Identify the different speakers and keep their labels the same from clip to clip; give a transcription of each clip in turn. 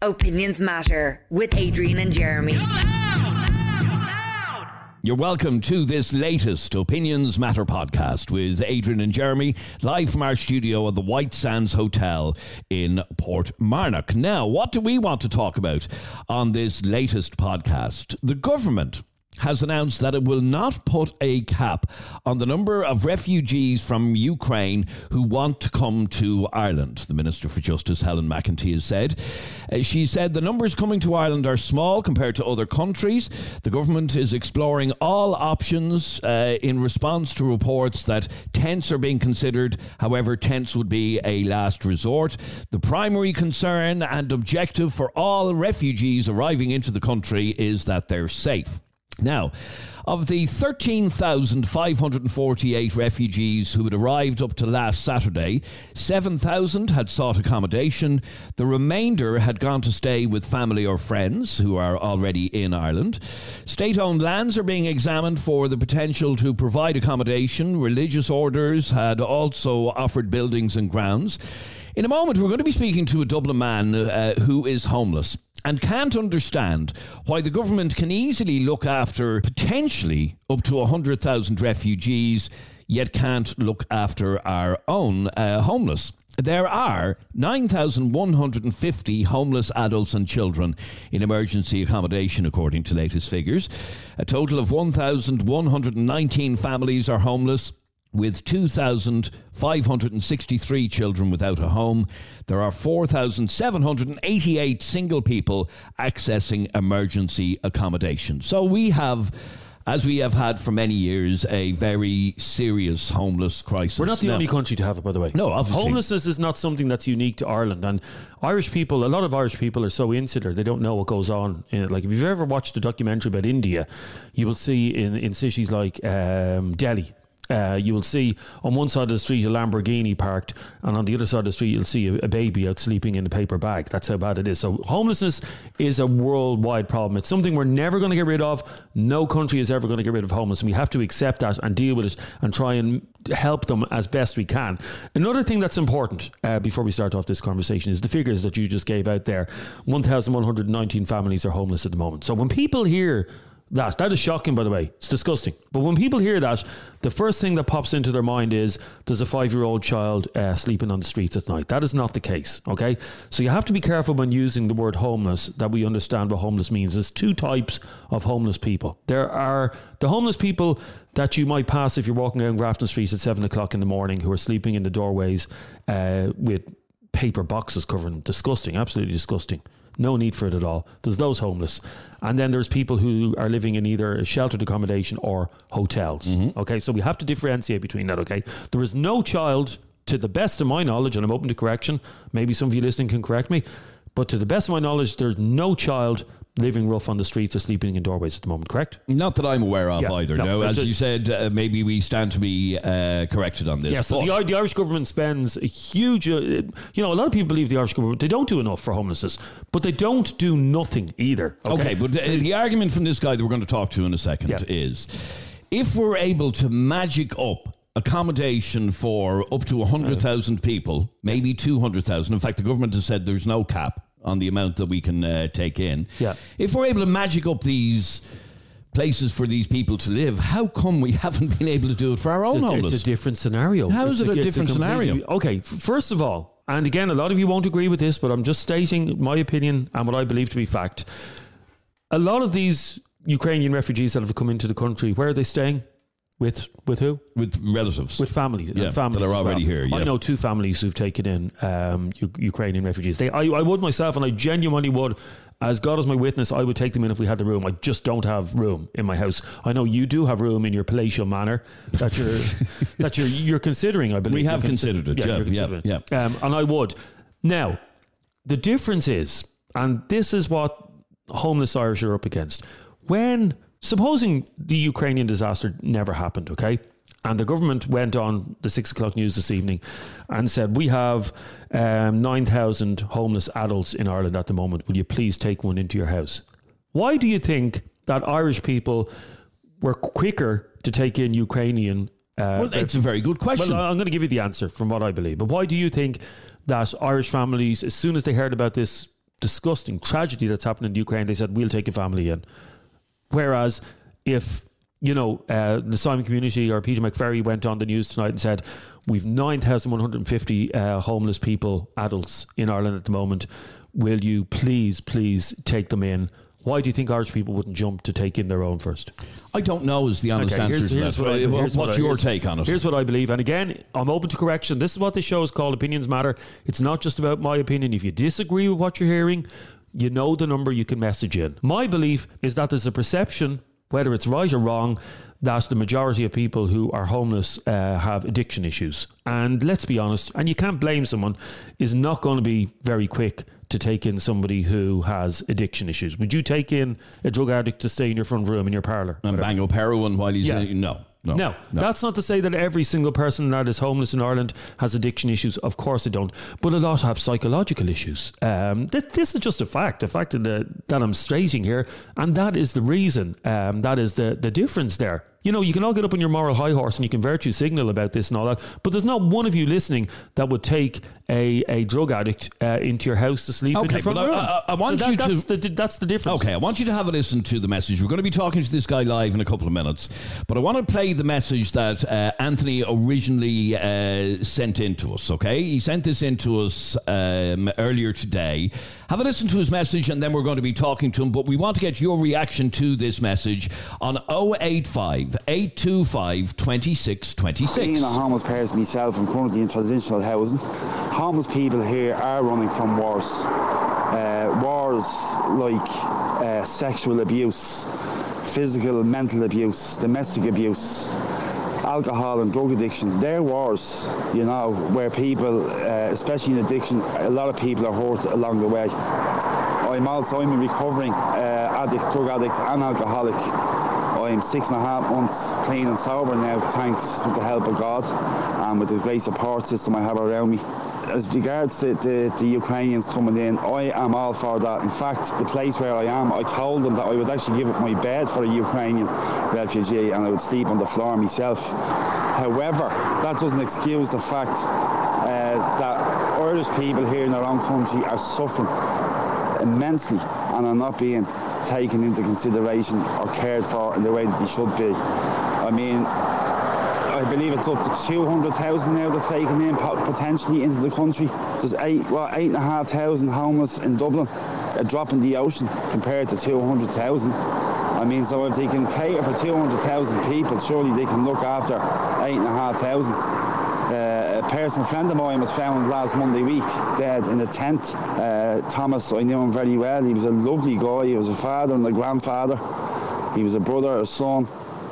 Speaker 1: Opinions Matter with Adrian and Jeremy.
Speaker 2: You're welcome to this latest Opinions Matter podcast with Adrian and Jeremy, live from our studio at the White Sands Hotel in Portmarnock. Now, what do we want to talk about on this latest podcast? The government has announced that it will not put a cap on the number of refugees from Ukraine who want to come to Ireland. The Minister for Justice, Helen McEntee, has said. Uh, she said the numbers coming to Ireland are small compared to other countries. The government is exploring all options uh, in response to reports that tents are being considered. However, tents would be a last resort. The primary concern and objective for all refugees arriving into the country is that they're safe. Now, of the 13,548 refugees who had arrived up to last Saturday, 7,000 had sought accommodation. The remainder had gone to stay with family or friends who are already in Ireland. State owned lands are being examined for the potential to provide accommodation. Religious orders had also offered buildings and grounds. In a moment, we're going to be speaking to a Dublin man uh, who is homeless and can't understand why the government can easily look after potentially up to 100,000 refugees, yet can't look after our own uh, homeless. There are 9,150 homeless adults and children in emergency accommodation, according to latest figures. A total of 1,119 families are homeless with 2,563 children without a home. There are 4,788 single people accessing emergency accommodation. So we have. As we have had for many years, a very serious homeless crisis.
Speaker 3: We're not the
Speaker 2: Now-
Speaker 3: only country to have it, by the way.
Speaker 2: No, obviously.
Speaker 3: Homelessness is not something that's unique to Ireland. And Irish people, a lot of Irish people are so insular, they don't know what goes on. In it. Like, if you've ever watched a documentary about India, you will see in, in cities like um, Delhi, uh, you will see on one side of the street a Lamborghini parked, and on the other side of the street you'll see a, a baby out sleeping in a paper bag. That's how bad it is. So homelessness is a worldwide problem. It's something we're never going to get rid of. No country is ever going to get rid of homelessness. we have to accept that and deal with it and try and help them as best we can. Another thing that's important uh, before we start off this conversation is the figures that you just gave out there. 1,119 families are homeless at the moment. So when people hear that. That is shocking, by the way. It's disgusting. But when people hear that, the first thing that pops into their mind is there's a five year old child uh, sleeping on the streets at night. That is not the case, okay? So you have to be careful when using the word homeless that we understand what homeless means. There's two types of homeless people. There are the homeless people that you might pass if you're walking down Grafton Street at seven o'clock in the morning who are sleeping in the doorways uh, with paper boxes covering them. Disgusting, absolutely disgusting. No need for it at all. There's those homeless. And then there's people who are living in either sheltered accommodation or hotels. Mm-hmm. Okay, so we have to differentiate between that, okay? There is no child, to the best of my knowledge, and I'm open to correction, maybe some of you listening can correct me, but to the best of my knowledge, there's no child living rough on the streets or sleeping in doorways at the moment, correct?
Speaker 2: Not that I'm aware of
Speaker 3: Yeah,
Speaker 2: either.
Speaker 3: no,
Speaker 2: No, as you said, uh, maybe we stand to be uh, corrected on this.
Speaker 3: Yeah, so the, the Irish government spends a huge, uh, you know, a lot of people believe the Irish government, they don't do enough for homelessness, but they don't do nothing either.
Speaker 2: Okay, but the, the argument from this guy that we're going to talk to in a second
Speaker 3: Yeah.
Speaker 2: is if we're able to magic up accommodation for up to 100,000 people, maybe 200,000, in fact, the government has said there's no cap on the amount that we can uh, take in.
Speaker 3: Yeah.
Speaker 2: If we're able to magic up these places for these people to live, how come we haven't been able to do it for our own
Speaker 3: It's a,
Speaker 2: homeless?
Speaker 3: it's a different scenario.
Speaker 2: How is it a
Speaker 3: it's
Speaker 2: different
Speaker 3: completely-
Speaker 2: scenario?
Speaker 3: Okay, first of all, and again, a lot of you won't agree with this, but I'm just stating my opinion and what I believe to be fact. A lot of these Ukrainian refugees that have come into the country, where are they staying? With with who?
Speaker 2: with relatives.
Speaker 3: With families,
Speaker 2: Yeah,
Speaker 3: families
Speaker 2: that are already
Speaker 3: well.
Speaker 2: here, yeah.
Speaker 3: I know two families who've taken in um, U- Ukrainian refugees. They, I, I would myself, and I genuinely would, as God is my witness, I would take them in if we had the room. I just don't have room in my house. I know you do have room in your palatial manor that you're that you're you're considering. I believe
Speaker 2: We have
Speaker 3: You're consi-
Speaker 2: considered it, yeah, yeah,
Speaker 3: it.
Speaker 2: yeah.
Speaker 3: Um, and I would. Now, the difference is, and this is what homeless Irish are up against. When supposing the Ukrainian disaster never happened, okay, and the government went on the six o'clock news this evening and said we have um, nine thousand homeless adults in Ireland at the moment. Will you please take one into your house? Why do you think that Irish people were quicker to take in Ukrainian? Uh,
Speaker 2: well, it's a very good question.
Speaker 3: well, I'm going to give you the answer from what I believe. But why do you think that Irish families, as soon as they heard about this disgusting tragedy that's happened in Ukraine, they said, we'll take a family in. Whereas if, you know, uh, the Simon community or Peter McVerry went on the news tonight and said, we've 9,150 uh, homeless people, adults in Ireland at the moment. Will you please, please take them in? Why do you think Irish people wouldn't jump to take in their own first?
Speaker 2: I don't know is the honest
Speaker 3: Okay,
Speaker 2: answer
Speaker 3: here's-
Speaker 2: to
Speaker 3: here's
Speaker 2: that.
Speaker 3: what I- here's what
Speaker 2: What's
Speaker 3: I-
Speaker 2: your take on it?
Speaker 3: Here's what I believe. And again, I'm open to correction. This is what the show is called Opinions Matter. It's not just about my opinion. If you disagree with what you're hearing, you know the number you can message in. My belief is that there's a perception, whether it's right or wrong, that the majority of people who are homeless uh, have addiction issues. And let's be honest, and you can't blame someone, is not going to be very quick to take in somebody who has addiction issues. Would you take in a drug addict to stay in your front room in your parlour?
Speaker 2: and bang up heroin while he's
Speaker 3: Yeah.
Speaker 2: uh, no, no,
Speaker 3: No, that's not to say that every single person that is homeless in Ireland has addiction issues. Of course they don't. But a lot have psychological issues. Um, th- this is just a fact, a fact that, that I'm stating here. And that is the reason. Um, that is the, the difference there. You know, you can all get up on your moral high horse and you can virtue signal about this and all that. But there's not one of you listening that would take a, a drug addict uh, into your house to sleep in
Speaker 2: Okay,
Speaker 3: your
Speaker 2: but I- I- I want
Speaker 3: So that-
Speaker 2: you to-
Speaker 3: that's The, that's the difference.
Speaker 2: Okay, I want you to have a listen to the message. We're going to be talking to this guy live in a couple of minutes, but I want to play the message that uh, Anthony originally uh, sent in to us. Okay, he sent this in to us um, earlier today. Have a listen to his message, and then we're going to be talking to him. But we want to get your reaction to this message on 085 825 2626.
Speaker 4: Being a homeless person myself, I'm currently in transitional housing. Homeless people here are running from wars. Uh, wars like uh, sexual abuse, physical mental abuse, domestic abuse, alcohol and drug addiction. They're wars, you know, where people, uh, especially in addiction, a lot of people are hurt along the way. I'm also I'm a recovering uh, addict, drug addict and alcoholic. I'm six and a half months clean and sober now, thanks with the help of God and with the great support system I have around me. As regards to the, the Ukrainians coming in, I am all for that. In fact, the place where I am, I told them that I would actually give up my bed for a Ukrainian refugee and I would sleep on the floor myself. However, that doesn't excuse the fact uh, that Irish people here in our own country are suffering immensely and are not being taken into consideration or cared for in the way that they should be. I mean, I believe it's up to 200,000 now they're taken in potentially into the country. There's eight, what, eight and a half thousand homeless in Dublin, a drop in the ocean compared to 200,000. I mean, so if they can cater for 200,000 people, surely they can look after eight and a half thousand. Uh, a person, friend of mine was found last Monday week dead in a tent. Uh, Thomas, I knew him very well. He was a lovely guy. He was a father and a grandfather. He was a brother, a son,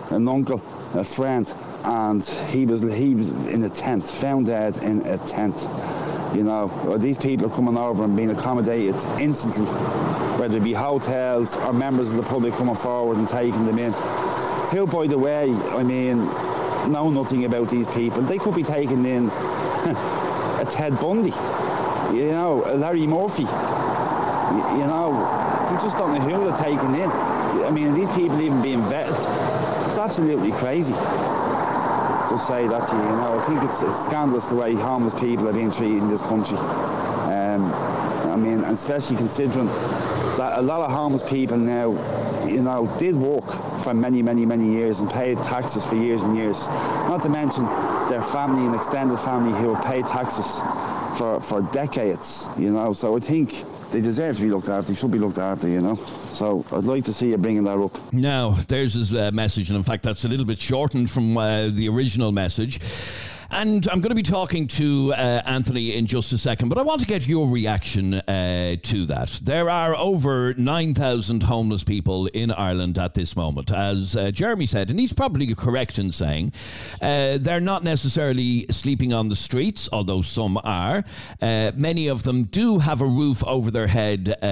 Speaker 4: an uncle, a friend, and he was he was in a tent, found dead in a tent. You know, these people are coming over and being accommodated instantly, whether it be hotels or members of the public coming forward and taking them in. Who, by the way, I mean, know nothing about these people. They could be taken in a Ted Bundy, you know, a Larry Murphy. You, know, they just don't know who they're taking in. I mean, these people even being vetted. It's absolutely crazy to say that to you. You know, I think it's, it's scandalous the way homeless people are being treated in this country. Um, I mean, especially considering that a lot of homeless people now, you know, did work for many, many, many years and paid taxes for years and years. Not to mention their family and extended family who have paid taxes for, for decades, you know. So I think they deserve to be looked after. They should be looked after, you know. So I'd like to see you bringing that up.
Speaker 2: Now, there's his uh, message, and in fact, that's a little bit shortened from uh, the original message. And I'm going to be talking to uh, Anthony in just a second, but I want to get your reaction uh, to that. There are over 9,000 homeless people in Ireland at this moment. As uh, Jeremy said, and he's probably correct in saying, uh, they're not necessarily sleeping on the streets, although some are. Uh, many of them do have a roof over their head uh,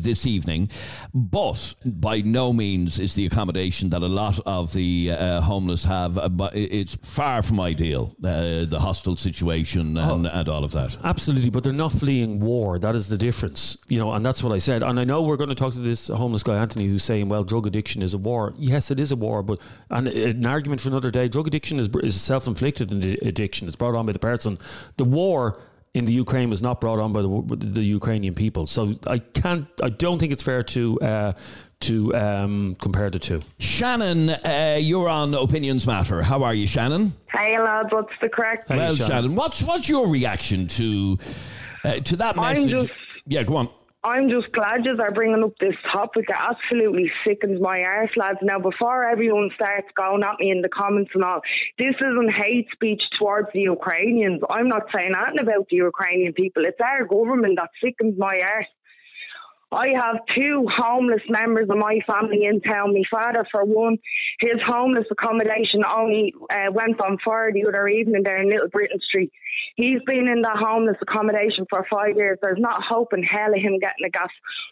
Speaker 2: this evening, but by no means is the accommodation that a lot of the homeless have. It's far from ideal. Uh, the hostile situation and, and all of that.
Speaker 3: Absolutely, but they're not fleeing war. That is the difference, you know, and that's what I said. And I know we're going to talk to this homeless guy Anthony, who's saying, "Well, drug addiction is a war." Yes, it is a war, but and an argument for another day. Drug addiction is is self inflicted addiction. It's brought on by the person. The war in the Ukraine was not brought on by the, the Ukrainian people. So I can't. I don't think it's fair to uh, to um, compare the two.
Speaker 2: Shannon, uh, you're on Opinions Matter. How are you, Shannon?
Speaker 5: Hey lads, what's the correct?
Speaker 3: Hey,
Speaker 2: well,
Speaker 3: Shannon.
Speaker 2: Shannon, what's what's your reaction to uh, to that
Speaker 5: I'm
Speaker 2: message?
Speaker 5: just-
Speaker 2: yeah, go on.
Speaker 5: I'm just glad you are bringing up this topic. It absolutely sickens my arse, lads. Now, before everyone starts going at me in the comments and all, this isn't hate speech towards the Ukrainians. I'm not saying anything about the Ukrainian people. It's our government that sickens my arse. I have two homeless members of my family in town. My father, for one, his homeless accommodation only uh, went on fire the other evening there in Little Britain Street. He's been in that homeless accommodation for five years. There's not hope in hell of him getting a gas.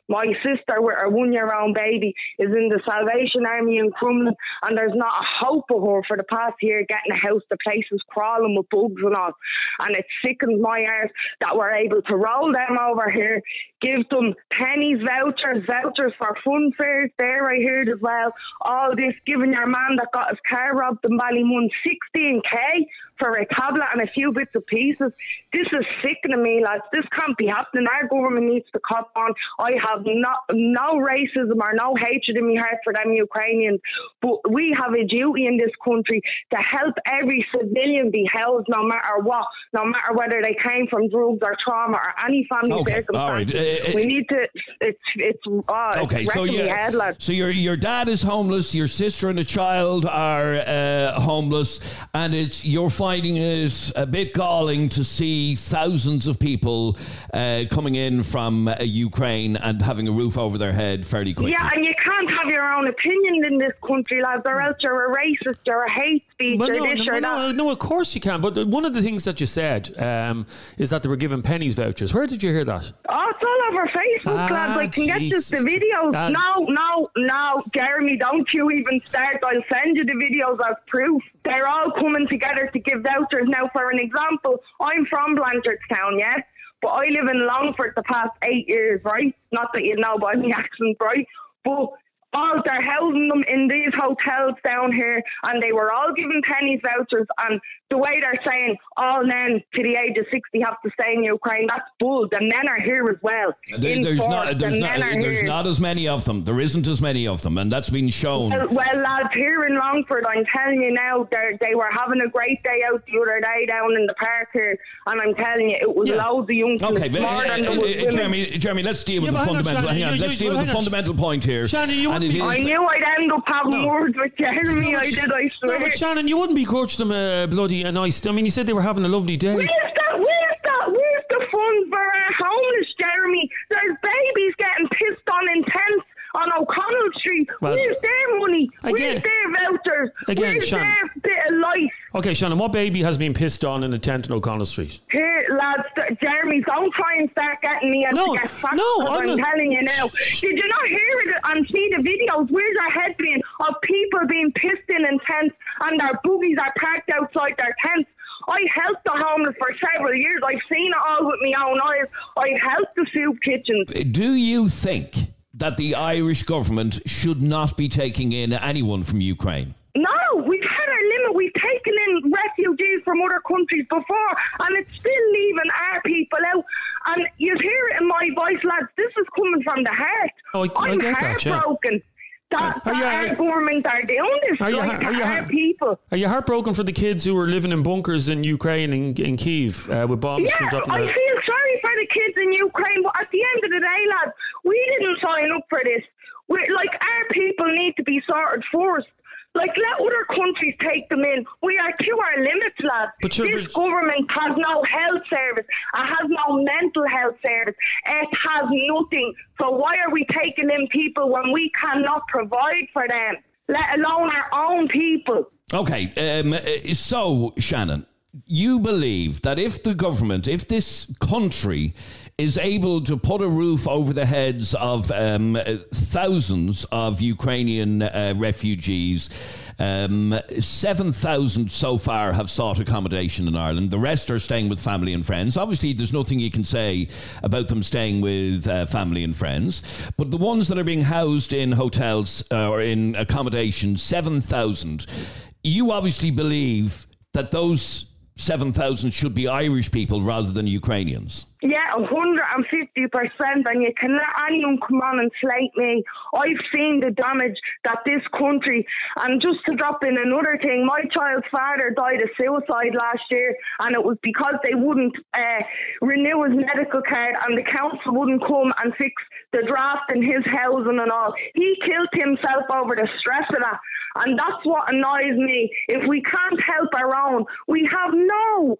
Speaker 5: My sister, with her one year old baby, is in the Salvation Army in Crumlin, and there's not a hope of her for the past year getting a house. The place is crawling with bugs and all. And it sickens my arse that we're able to roll them over here, give them pennies, vouchers, vouchers for fun fairs there, I heard as well. All this giving your man that got his car robbed in Ballymun 16k for a tablet and a few bits of pieces. This is sickening me, lads. This can't be happening. Our government needs to cut on. I have no, no racism or no hatred in my heart for them Ukrainians, but we have a duty in this country to help every civilian be held, no matter what, no matter whether they came from drugs or trauma or any family
Speaker 2: Okay,
Speaker 5: circumstance.
Speaker 2: all right. Uh, uh,
Speaker 5: we need to, it's, it's, oh,
Speaker 2: Okay,
Speaker 5: it's
Speaker 2: so
Speaker 5: my head, lads.
Speaker 2: so your your dad is homeless, your sister and a child are uh, homeless, and it's you're finding it a bit galling to see thousands of people uh, coming in from uh, Ukraine and having a roof over their head fairly quickly.
Speaker 5: Yeah, and you can't have your own opinion in this country, lads, or else you're a racist, you're a hate speech,
Speaker 3: Well,
Speaker 5: or
Speaker 3: no,
Speaker 5: this
Speaker 3: no,
Speaker 5: or that.
Speaker 3: no, of course you can. But one of the things that you said um, is that they were given pennies vouchers. Where did you hear that?
Speaker 5: Oh, it's all over Facebook,
Speaker 3: Ah,
Speaker 5: lads. I can get just the videos.
Speaker 3: Ah.
Speaker 5: no, no, no, Jeremy, don't you even start. I'll send you the videos as proof. They're all coming together to give vouchers. Now, for an example, I'm from Blanchardstown, yeah? But I live in Longford the past eight years, right? Not that you know by my accent, right? But all they're housing them in these hotels down here, and they were all given pennies vouchers. And the way they're saying all men to the age of sixty have to stay in Ukraine, that's bull. The men are here as well.
Speaker 2: There- there's
Speaker 5: force,
Speaker 2: not there's
Speaker 5: the
Speaker 2: not
Speaker 5: men
Speaker 2: there's not as many of them. There isn't as many of them, and that's been shown.
Speaker 5: Well, well, lads, here in Longford, I'm telling you now, they they were having a great day out the other day down in the park here, and I'm telling you, it was
Speaker 3: Yeah.
Speaker 5: loads of young
Speaker 2: Okay, but, uh, uh, uh. Jeremy, Jeremy, let's deal with
Speaker 3: Yeah,
Speaker 2: the
Speaker 3: but hang on,
Speaker 2: fundamental. Hang on,
Speaker 3: you-
Speaker 2: let's
Speaker 3: you-
Speaker 2: deal with the
Speaker 3: on.
Speaker 2: fundamental point here.
Speaker 3: Shannon, you
Speaker 2: and
Speaker 3: wouldn't
Speaker 2: it
Speaker 3: be-
Speaker 2: is
Speaker 5: I knew I'd end up having
Speaker 3: No.
Speaker 5: words with Jeremy. I did, I
Speaker 3: No,
Speaker 5: swear.
Speaker 3: but Shannon, you wouldn't begrudge them a bloody a nice. I mean, you said they were having a lovely day.
Speaker 5: Where's that? Where's that? Where's the funds for our homeless, Jeremy? There's babies getting pissed on in tents on O'Connell Street.
Speaker 3: Well,
Speaker 5: Where's their money?
Speaker 3: again-
Speaker 5: Where's their vouchers?
Speaker 3: Again,
Speaker 5: Where's
Speaker 3: Shannon.
Speaker 5: their bit of life?
Speaker 3: Okay, Shannon, what baby has been pissed on in a tent in O'Connell Street?
Speaker 5: Here, lads, Jeremy, don't try and start getting me out
Speaker 3: No,
Speaker 5: to get facts,
Speaker 3: no,
Speaker 5: 'cause
Speaker 3: I'm
Speaker 5: I'm telling you now. Did you not hear it and see the videos? Where's our head being of people being pissed in in tents and their boogies are parked outside their tents? I helped the homeless for several years. I've seen it all with my own eyes. I've helped the soup kitchens.
Speaker 2: Do you think that the Irish government should not be taking in anyone from Ukraine?
Speaker 5: No, we've had our limit. We've taken in refugees from other countries before, and it's still leaving our people out. And you hear it in my voice, lads. This is coming from the heart.
Speaker 3: Oh, I- I
Speaker 5: I'm
Speaker 3: get that, yeah. Are you-
Speaker 5: our government are doing this
Speaker 3: Are you-
Speaker 5: like
Speaker 3: are you-
Speaker 5: our people.
Speaker 3: Are you heartbroken for the kids who were living in bunkers in Ukraine in, in Kiev uh, with bombs
Speaker 5: Yeah, I
Speaker 3: out?
Speaker 5: feel sorry for the kids in Ukraine, but at the end of the day, lads, we didn't sign up for this. we like, our people need to be sorted first. Like, let other countries take them in. We are to our limits, lads.
Speaker 3: But
Speaker 5: this government has no health service. It has no mental health service. It has nothing. So why are we taking in people when we cannot provide for them, let alone our own people?
Speaker 2: Okay, um, uh, so Shannon, you believe that if the government, if this country is able to put a roof over the heads of um, uh, thousands of Ukrainian uh, refugees, um, 7,000 so far have sought accommodation in Ireland. The rest are staying with family and friends. Obviously, there's nothing you can say about them staying with uh, family and friends. But the ones that are being housed in hotels uh, or in accommodation, 7,000, you obviously believe that those 7,000 should be Irish people rather than Ukrainians.
Speaker 5: Yeah, 150%, and you can let anyone come on and slate me. I've seen the damage that this country, and just to drop in another thing, my child's father died of suicide last year, and it was because they wouldn't uh, renew his medical card, and the council wouldn't come and fix the draft in his housing and all. He killed himself over the stress of that. And that's what annoys me. If we can't help our own, we have no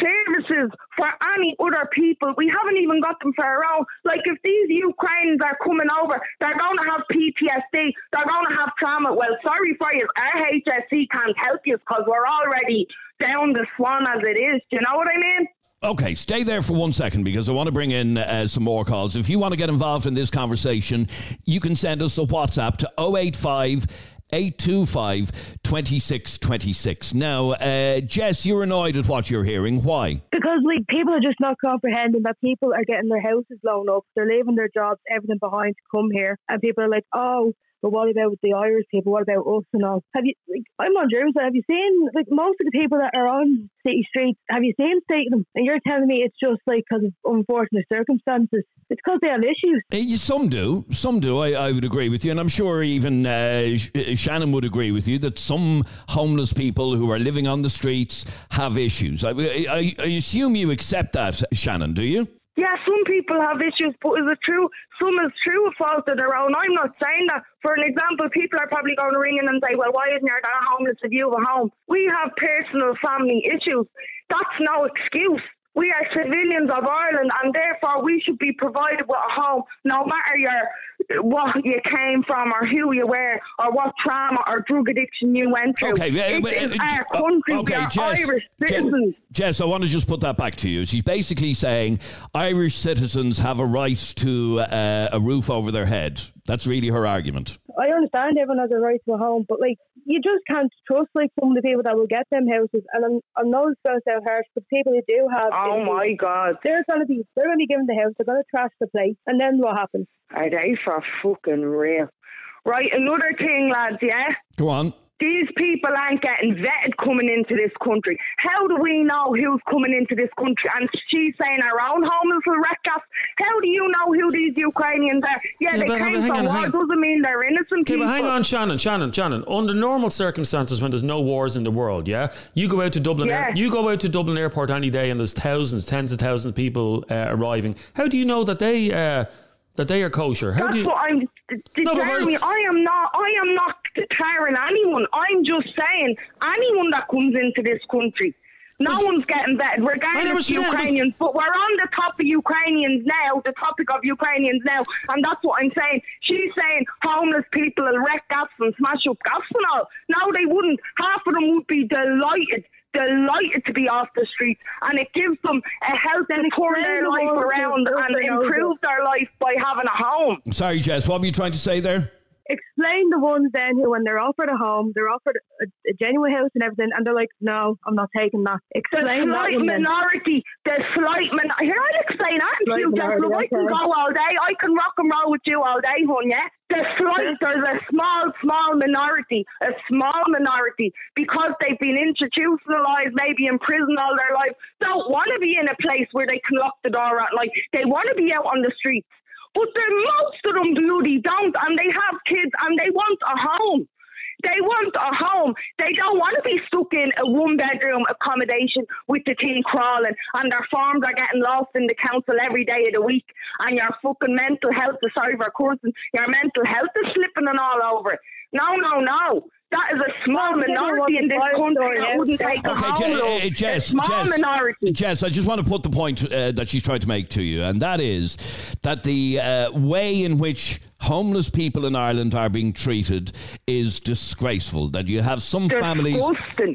Speaker 5: services for any other people. We haven't even got them for our own. Like if these Ukrainians are coming over, they're going to have PTSD. They're going to have trauma. Well, sorry for you, our HSE can't help you because we're already down the swan as it is. Do you know what I mean?
Speaker 2: Okay, stay there for one second because I want to bring in uh, some more calls. If you want to get involved in this conversation, you can send us a WhatsApp to 085 825 2626. Now, uh, Jess, you're annoyed at what you're hearing. Why?
Speaker 6: Because like people are just not comprehending that people are getting their houses blown up, they're leaving their jobs, everything behind to come here, and people are like, "Oh, but what about the Irish people? What about us and all? Have you? Like, I'm on Jersey. Have you seen like most of the people that are on city streets? Have you seen state them? And you're telling me it's just like because of unfortunate circumstances. It's because they have issues.
Speaker 2: Uh, some do, some do. I, I would agree with you, and I'm sure even uh, uh, Shannon would agree with you that some homeless people who are living on the streets have issues. I, I, I assume you accept that, Shannon. Do you?
Speaker 5: Yeah, some people have issues, but is it true? Some is true a fault of their own. I'm not saying that. For an example, people are probably going to ring in and say, well, why isn't your dad homeless if you have a home? We have personal family issues. That's no excuse. We are civilians of Ireland, and therefore we should be provided with a home, no matter your what you came from, or who you were, or what trauma or drug addiction you went through.
Speaker 2: Okay,
Speaker 5: it
Speaker 2: uh, uh,
Speaker 5: our country.
Speaker 2: okay,
Speaker 5: we are
Speaker 2: Jess,
Speaker 5: Irish citizens.
Speaker 2: Jess, I want to just put that back to you. She's basically saying Irish citizens have a right to uh, a roof over their head. That's really her argument.
Speaker 6: I understand everyone has a right to a home, but like you just can't trust like some of the people that will get them houses. And I'm I'm not going to sound harsh, but people who do have
Speaker 5: Oh
Speaker 6: issues,
Speaker 5: my God.
Speaker 6: they're going to be they're going to be given the house. They're going to trash the place, and then what happens?
Speaker 5: Are they for fucking real? Right, another thing, lads, yeah?
Speaker 2: Go on.
Speaker 5: These people aren't getting vetted coming into this country. How do we know who's coming into this country? And she's saying our own homeless will wreck us. How do you know who these Ukrainians are? Yeah,
Speaker 3: Yeah,
Speaker 5: they came from
Speaker 3: on,
Speaker 5: war. Doesn't mean they're innocent
Speaker 3: Okay,
Speaker 5: people.
Speaker 3: but hang on, Shannon, Shannon, Shannon. Under normal circumstances, when there's no wars in the world, yeah, you go out to Dublin, Air, you go out to Dublin Airport any day, and there's thousands, tens of thousands of people uh, arriving. How do you know that they uh, that they are kosher? How
Speaker 5: That's
Speaker 3: do you?
Speaker 5: what I'm. D-
Speaker 3: No,
Speaker 5: I am not. I am not deterring anyone. I'm just saying anyone that comes into this country. No one's getting vetted,
Speaker 3: never
Speaker 5: regardless of
Speaker 3: said that, but-
Speaker 5: Ukrainians. But we're on the top of Ukrainians now, the topic of Ukrainians now, and that's what I'm saying. She's saying homeless people will wreck gas and smash up gas and all. No, they wouldn't. Half of them would be delighted, delighted to be off the streets, and it gives them a help to turn their life around
Speaker 6: built
Speaker 5: and
Speaker 6: their houses.
Speaker 5: improve their life by having a home.
Speaker 2: Sorry, Jess. What were you trying to say there?
Speaker 6: Explain the ones then who, when they're offered a home, they're offered a, a genuine house and everything, and they're like, "No, I'm not taking that."
Speaker 5: The
Speaker 6: Explain that
Speaker 5: slight
Speaker 6: then.
Speaker 5: minority, the slight minority. Here, I'll explain that to you, Jeff. I can go all day. I can rock and roll with you all day, hon, yeah? The slight, there's a small, small minority, a small minority, because they've been institutionalized, maybe in prison all their life, don't want to be in a place where they can lock the door at night. They want to be out on the streets. But the most of them bloody don't, and they have kids, and they want a home. They want a home. They don't want to be stuck in a one bedroom accommodation with the team crawling and their forms are getting lost in the council every day of the week and your fucking mental health is for cursing, your mental health is slipping and all over. No, no, no. That is a small
Speaker 6: Well,
Speaker 5: minority in this country
Speaker 6: wants
Speaker 5: that wouldn't
Speaker 6: buy
Speaker 5: take a
Speaker 2: Okay,
Speaker 5: home.
Speaker 2: Je-
Speaker 5: love.
Speaker 2: uh, Jess,
Speaker 5: a small
Speaker 2: Jess,
Speaker 5: minority.
Speaker 2: Jess, I just want to put the point uh, that she's trying to make to you, and that is that the uh, way in which homeless people in Ireland are being treated is disgraceful. That you have some families,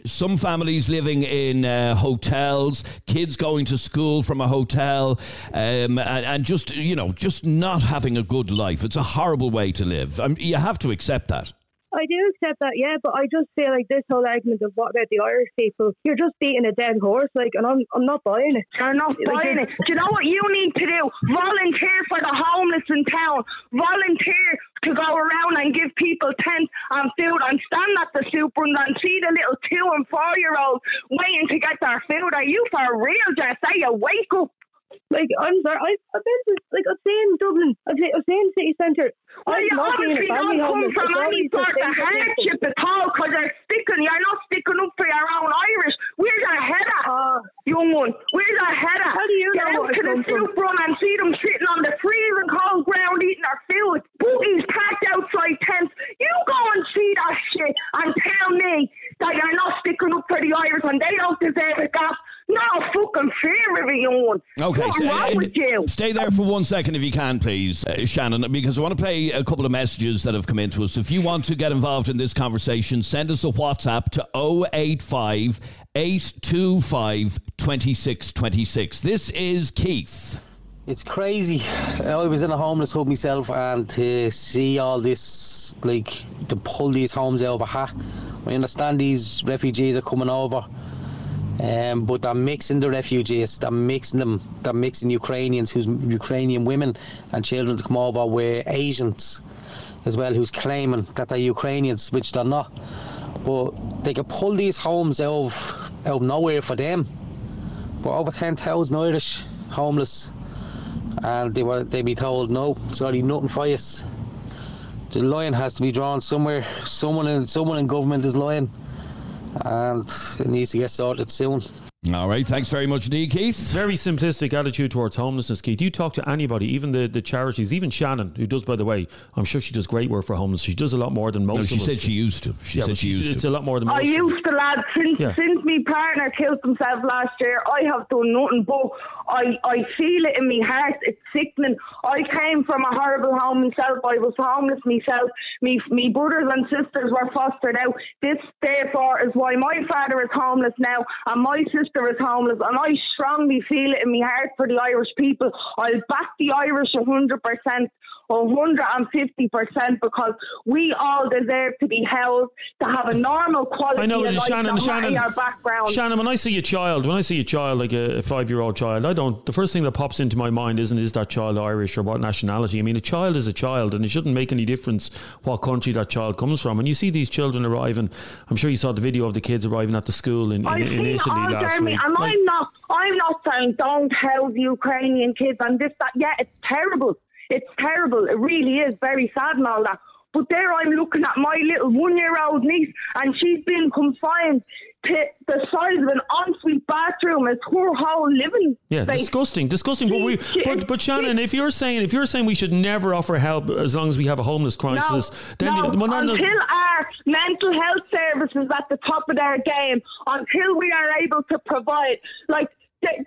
Speaker 2: some families living in uh, hotels, kids going to school from a hotel, um, and, and just you know, just not having a good life. It's a horrible way to live. Um, you have to accept that.
Speaker 6: I do accept that, yeah, but I just feel like this whole argument of what about the Irish people, you're just beating a dead horse, like, and I'm, I'm not buying it.
Speaker 5: You're not
Speaker 6: Like,
Speaker 5: buying it. Do you know what you need to do? Volunteer for the homeless in town. Volunteer to to go around and give people tents and food and stand at the super and see the little two and four year olds waiting to get their food. Are you for real, Jess? Are you wake up?
Speaker 6: Like I'm sorry, I've been to like I've seen Dublin, I've seen, I've seen city centre.
Speaker 5: Well,
Speaker 6: I've
Speaker 5: you obviously don't come
Speaker 6: home.
Speaker 5: from any sort of hardship at all because you're sticking, you're not sticking up for your own Irish. Where's your head at,
Speaker 6: Ah.
Speaker 5: young one? Where's your head at?
Speaker 6: How do you
Speaker 5: Get
Speaker 6: know
Speaker 5: out to the soup run and see them sitting on the freezing cold ground eating their food. Booties packed outside tents. You go and see that shit and tell me that you're not sticking up for the Irish and they don't deserve it, Gaff. No fucking fear of it.
Speaker 2: Okay,
Speaker 5: What's
Speaker 2: stay,
Speaker 5: wrong with you?
Speaker 2: stay there for one second if you can, please, uh, Shannon, because I want to play a couple of messages that have come into us. If you want to get involved in this conversation, send us a WhatsApp to 085 825 2626. This is Keith.
Speaker 7: It's crazy. I was in a homeless hub myself, and to see all this, like, to pull these homes over, ha. I understand these refugees are coming over, um, but they're mixing the refugees. They're mixing them. They're mixing Ukrainians, who's Ukrainian women and children to come over with Asians as well, who's claiming that they're Ukrainians, which they're not. But they could pull these homes out of, out of nowhere for them. But over 10,000 Irish homeless and they were they be told no, sorry, nothing for us. The line has to be drawn somewhere. Someone in someone in government is lying, and it needs to get sorted soon.
Speaker 2: All right, thanks very much indeed, Keith.
Speaker 3: Very simplistic attitude towards homelessness, Keith. Do you talk to anybody, even the, the charities, even Shannon, who does, by the way, I'm sure she does great work for homeless. She does a lot more than most
Speaker 2: No,
Speaker 3: of
Speaker 2: she
Speaker 3: us.
Speaker 2: said she used to. She
Speaker 3: yeah,
Speaker 2: said
Speaker 3: but
Speaker 2: she used
Speaker 3: It's
Speaker 2: to.
Speaker 3: a lot more than most.
Speaker 5: I used to, lad. Since
Speaker 3: Yeah.
Speaker 5: since my partner killed himself last year, I have done nothing. But I I feel it in my heart. It's sickening. I came from a horrible home myself. I was homeless myself. Me me brothers and sisters were fostered out. This therefore is why my father is homeless now, and my sister is homeless. And I strongly feel it in my heart for the Irish people. I'll back the Irish a hundred percent. 150% because we all deserve to be held to have a normal quality
Speaker 3: I know,
Speaker 5: of life,
Speaker 3: Shannon.
Speaker 5: no matter
Speaker 3: Shannon,
Speaker 5: your background.
Speaker 3: Shannon. When I see a child, when I see a child like a, a five-year-old child, I don't. The first thing that pops into my mind isn't is that child Irish or what nationality. I mean, a child is a child, and it shouldn't make any difference what country that child comes from. And you see these children arriving. I'm sure you saw the video of the kids arriving at the school in, in,
Speaker 5: I've
Speaker 3: in Italy last
Speaker 5: Jeremy,
Speaker 3: week.
Speaker 5: and
Speaker 3: Like-
Speaker 5: I'm not. I'm not saying don't house Ukrainian kids and this that. Yeah, it's terrible. It's terrible. It really is very sad and all that. But there, I'm looking at my little one-year-old niece, and she's been confined to the size of an ensuite bathroom as her whole living
Speaker 3: Yeah,
Speaker 5: space.
Speaker 3: disgusting, disgusting. But we,
Speaker 5: She-
Speaker 3: but, but Shannon, if you're saying if you're saying we should never offer help as long as we have a homeless crisis, then
Speaker 5: no,
Speaker 3: well, no, no.
Speaker 5: until our mental health services at the top of their game, until we are able to provide, like,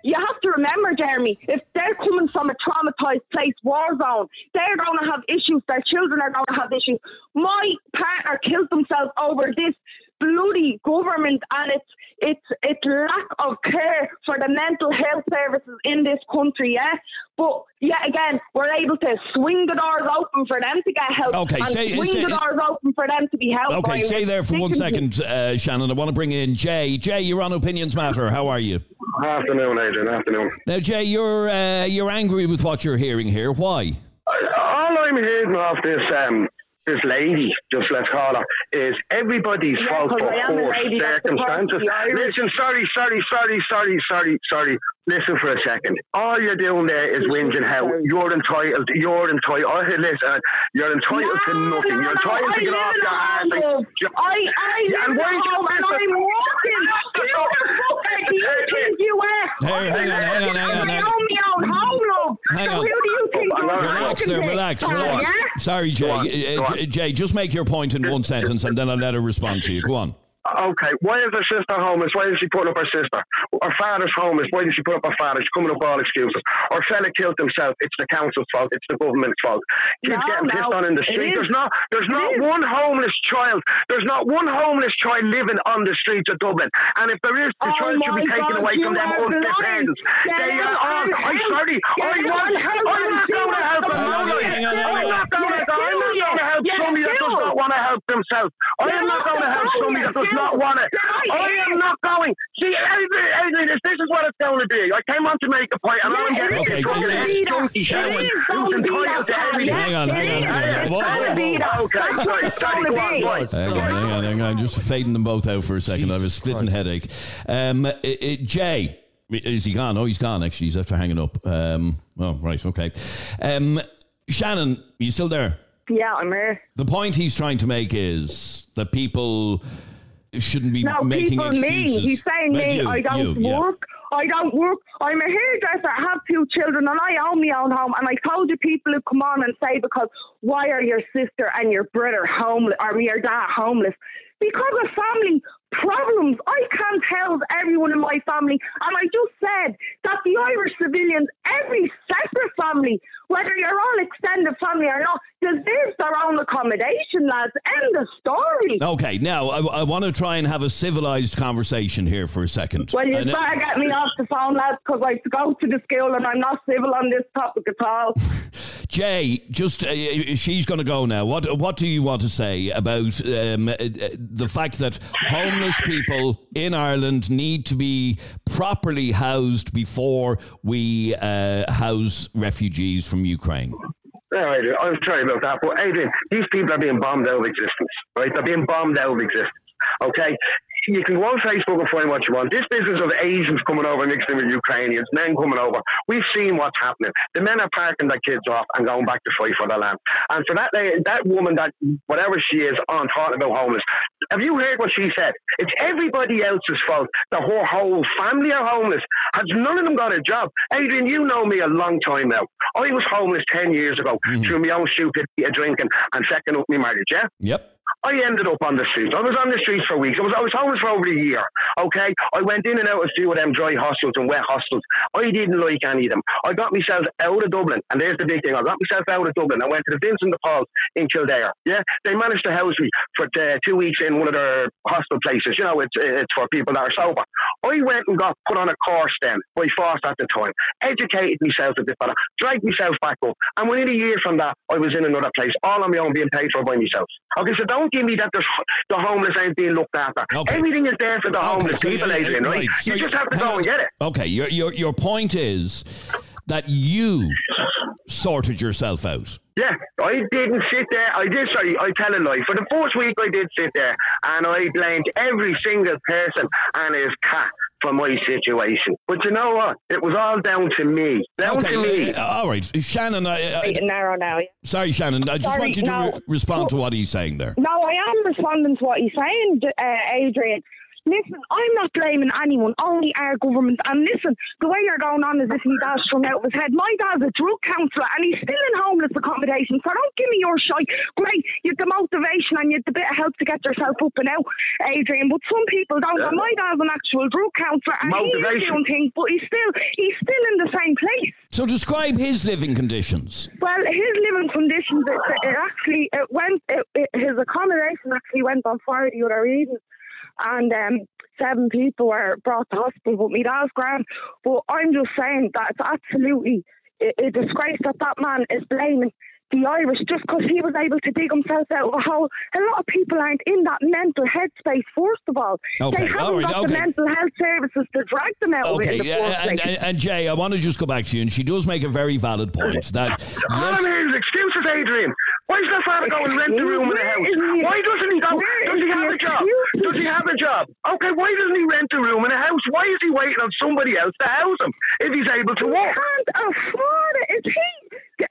Speaker 5: you have to remember, Jeremy, if they're coming from a traumatized place, war zone, they're going to have issues. Their children are going to have issues. My partner killed himself over this bloody government and its its its lack of care for the mental health services in this country. Yeah, but yet again, we're able to swing the doors open for them to get help.
Speaker 2: Okay,
Speaker 5: and
Speaker 2: stay-
Speaker 5: swing
Speaker 2: stay-
Speaker 5: the doors open for them to be helped.
Speaker 2: Okay, stay there for one second, uh, Shannon. I want to bring in Jay. Jay, you're on Opinions Matter. How are you?
Speaker 8: Afternoon, Adrian. Afternoon.
Speaker 2: Now, Jay, you're uh, you're angry with what you're hearing here. Why?
Speaker 8: All I'm hearing off this um this lady, just let's call her, is everybody's
Speaker 5: Yeah,
Speaker 8: fault
Speaker 5: 'cause
Speaker 8: for
Speaker 5: I am a
Speaker 8: poor
Speaker 5: lady that's supposed to
Speaker 8: circumstances.
Speaker 5: be Irish.
Speaker 8: Listen, sorry, sorry, sorry, sorry, sorry, sorry. Listen for a second. All you're doing there is whinging how you're entitled. You're entitled. Oh, listen, you're entitled to nothing.
Speaker 5: no,
Speaker 8: you're entitled
Speaker 5: I
Speaker 8: to get off
Speaker 5: in
Speaker 8: your
Speaker 5: a
Speaker 8: ass. and-
Speaker 5: home. I, I
Speaker 8: Yeah,
Speaker 5: live
Speaker 8: and
Speaker 5: in
Speaker 8: why
Speaker 5: a
Speaker 8: you
Speaker 5: home and
Speaker 8: listen-
Speaker 5: I'm walking. Who the fuck do you think you are?
Speaker 2: Hey,
Speaker 5: I'm
Speaker 2: hang on, hang on, hang on,
Speaker 5: I
Speaker 2: hang
Speaker 5: own
Speaker 2: on.
Speaker 5: my own home, love.
Speaker 2: Hang
Speaker 5: so
Speaker 2: on.
Speaker 5: who do you think
Speaker 8: Oh,
Speaker 5: you're
Speaker 8: relax
Speaker 2: Relax
Speaker 5: talking
Speaker 2: there,
Speaker 5: to?
Speaker 2: relax,
Speaker 5: Sorry,
Speaker 2: relax.
Speaker 5: yeah?
Speaker 2: Sorry, Jay.
Speaker 8: Go on,
Speaker 2: Uh,
Speaker 8: go on.
Speaker 2: J- Jay, just make your point in one sentence and then I'll let her respond to you. Go on.
Speaker 8: Okay, why is her sister homeless? Why is she putting up her sister? Her father's homeless. Why did she put up her father? She's coming up with all excuses. Her fella killed himself. It's the council's fault. It's the government's fault. Kids
Speaker 5: No,
Speaker 8: getting pissed on in the street. There's not. There's
Speaker 5: It
Speaker 8: not
Speaker 5: is.
Speaker 8: one homeless child. There's not one homeless child living on the streets of Dublin. And if there is, the
Speaker 5: Oh
Speaker 8: child should be
Speaker 5: my
Speaker 8: taken
Speaker 5: God,
Speaker 8: away from them
Speaker 5: are
Speaker 8: unfit
Speaker 5: blind.
Speaker 8: parents. They are all.
Speaker 5: and
Speaker 8: I'm sorry.
Speaker 5: Get
Speaker 8: I
Speaker 5: out
Speaker 8: was.
Speaker 5: and help
Speaker 8: I'm not going to help them. I'm
Speaker 2: on, on, on.
Speaker 8: not going to help. I'm not going to help somebody that does not want want to help themselves. I am not going to help somebody that does not want it. I am not going. See, Adrian, Adrian, this, this is what it's going to be. I came on to make a point, and I'm getting
Speaker 2: Okay,
Speaker 8: this fucking
Speaker 2: okay.
Speaker 8: junkie Sharon who's entitled to everything.
Speaker 2: Hang on, hang on, hang on. Whoa, whoa, whoa.
Speaker 8: Okay, sorry, sorry, go on, go on.
Speaker 2: Hang on, hang on, hang on. Just fading them both out for a second. I have a splitting headache. Um, Jay, is he gone? Oh, he's gone. Actually, he's after hanging up. Um, oh, right, okay. Um, Shannon, you still there?
Speaker 5: Yeah, I'm here.
Speaker 2: The point he's trying to make is that people shouldn't be
Speaker 5: No,
Speaker 2: making
Speaker 5: people,
Speaker 2: excuses.
Speaker 5: me. He's saying me.
Speaker 2: you,
Speaker 5: I don't
Speaker 2: you, yeah.
Speaker 5: work. I don't work. I'm a hairdresser. I have two children, and I own my own home. And I told you people who come on and say because why are your sister and your brother homeless or your dad homeless? Because of family problems. I can't tell everyone in my family. And I just said that the Irish civilians, every separate family, whether you're all extended family or not, deserves their own accommodation, lads. End of story.
Speaker 2: Okay, now I, I want to try and have a civilized conversation here for a second.
Speaker 5: Well, you better get me off the phone, lads, because I have to go to the school and I'm not civil on this topic at all.
Speaker 2: Jay, just uh, she's going to go now. What what do you want to say about um, uh, uh, the fact that homeless people in Ireland need to be properly housed before we uh, house refugees from Ukraine?
Speaker 8: Adrian, I'm sorry about that, but Adrian, these people are being bombed out of existence, right? They're being bombed out of existence. Okay, you can go on Facebook and find what you want. This business of Asians coming over mixed in with Ukrainians, men coming over, we've seen what's happening. The men are parking their kids off and going back to fight for their land. And for that that woman, that whatever she is, on talking about homeless, have you heard what she said? It's everybody else's fault. The whole whole family are homeless. Has none of them got a job? Adrian, you know me a long time now. I was homeless ten years ago mm-hmm. through my own stupidity of drinking and second up my marriage. Yeah.
Speaker 2: Yep.
Speaker 8: I ended up on the streets. I was on the streets for weeks. I was I was homeless for over a year. Okay, I went in and out of few of them dry hostels and wet hostels. I didn't like any of them. I got myself out of Dublin, and there's the big thing. I got myself out of Dublin. I went to the Vincent de Paul in Kildare. Yeah, they managed to house me for uh, two weeks in one of their hostel places. You know, it's it's for people that are sober. I went and got put on a course then by FÁS at the time, educated myself a bit better, dragged myself back up, and within a year from that, I was in another place, all on my own, being paid for by myself. Okay, so don't give me that there's, the homeless ain't being looked after.
Speaker 2: Okay.
Speaker 8: Everything is there for the homeless
Speaker 2: so,
Speaker 8: people, Adrian, right?
Speaker 2: right, so
Speaker 8: you just have to go
Speaker 2: on.
Speaker 8: and get it.
Speaker 2: Okay, your your your point is that you sorted yourself out.
Speaker 8: Yeah, I didn't sit there. I did, sorry, I tell a lie. For the first week, I did sit there and I blamed every single person and his cat for my situation. But you know what? It was all down to me. Down to me.
Speaker 2: Okay, uh, all right, Shannon. I, I,
Speaker 5: Right, narrow now, yeah.
Speaker 2: sorry, Shannon. I just
Speaker 5: Sorry,
Speaker 2: want you to
Speaker 5: no.
Speaker 2: re- respond to what he's saying there.
Speaker 5: No, I am responding to what he's saying, uh, Adrian. Listen, I'm not blaming anyone, only our government. And listen, the way you're going on is if my dad's strung out of his head. My dad's a drug counsellor and he's still in homeless accommodation. So don't give me your shite. Great, you've the motivation and you've the bit of help to get yourself up and out, Adrian. But some people don't. And my dad's an actual drug counsellor and he's
Speaker 8: Motivation.
Speaker 5: doing things, but he's still he's still in the same place.
Speaker 2: So describe his living conditions.
Speaker 5: Well, his living conditions, it, it actually, it went, it, it, his accommodation actually went on fire the other evening. And um, seven people were brought to hospital, but me dad's grand. But I'm just saying that it's absolutely a, a disgrace that that man is blaming the Irish just because he was able to dig himself out of a hole. A lot of people aren't in that mental headspace, first of all.
Speaker 2: Okay,
Speaker 5: they haven't
Speaker 2: all right,
Speaker 5: got the mental health services to drag them out of it
Speaker 2: Okay,
Speaker 5: the
Speaker 2: and, and, and Jay, I want to just go back to you, and she does make a very valid point that
Speaker 8: All I'm
Speaker 2: yes,
Speaker 8: excuses, Adrian. Why does that father go and rent a room in a house?
Speaker 5: Where is he?
Speaker 8: Why doesn't he go? Does he have a job? Does he have a job? Okay, why doesn't he rent a room in a house? Why is he waiting on somebody else to house him if he's able to
Speaker 5: He can't afford it. Is he?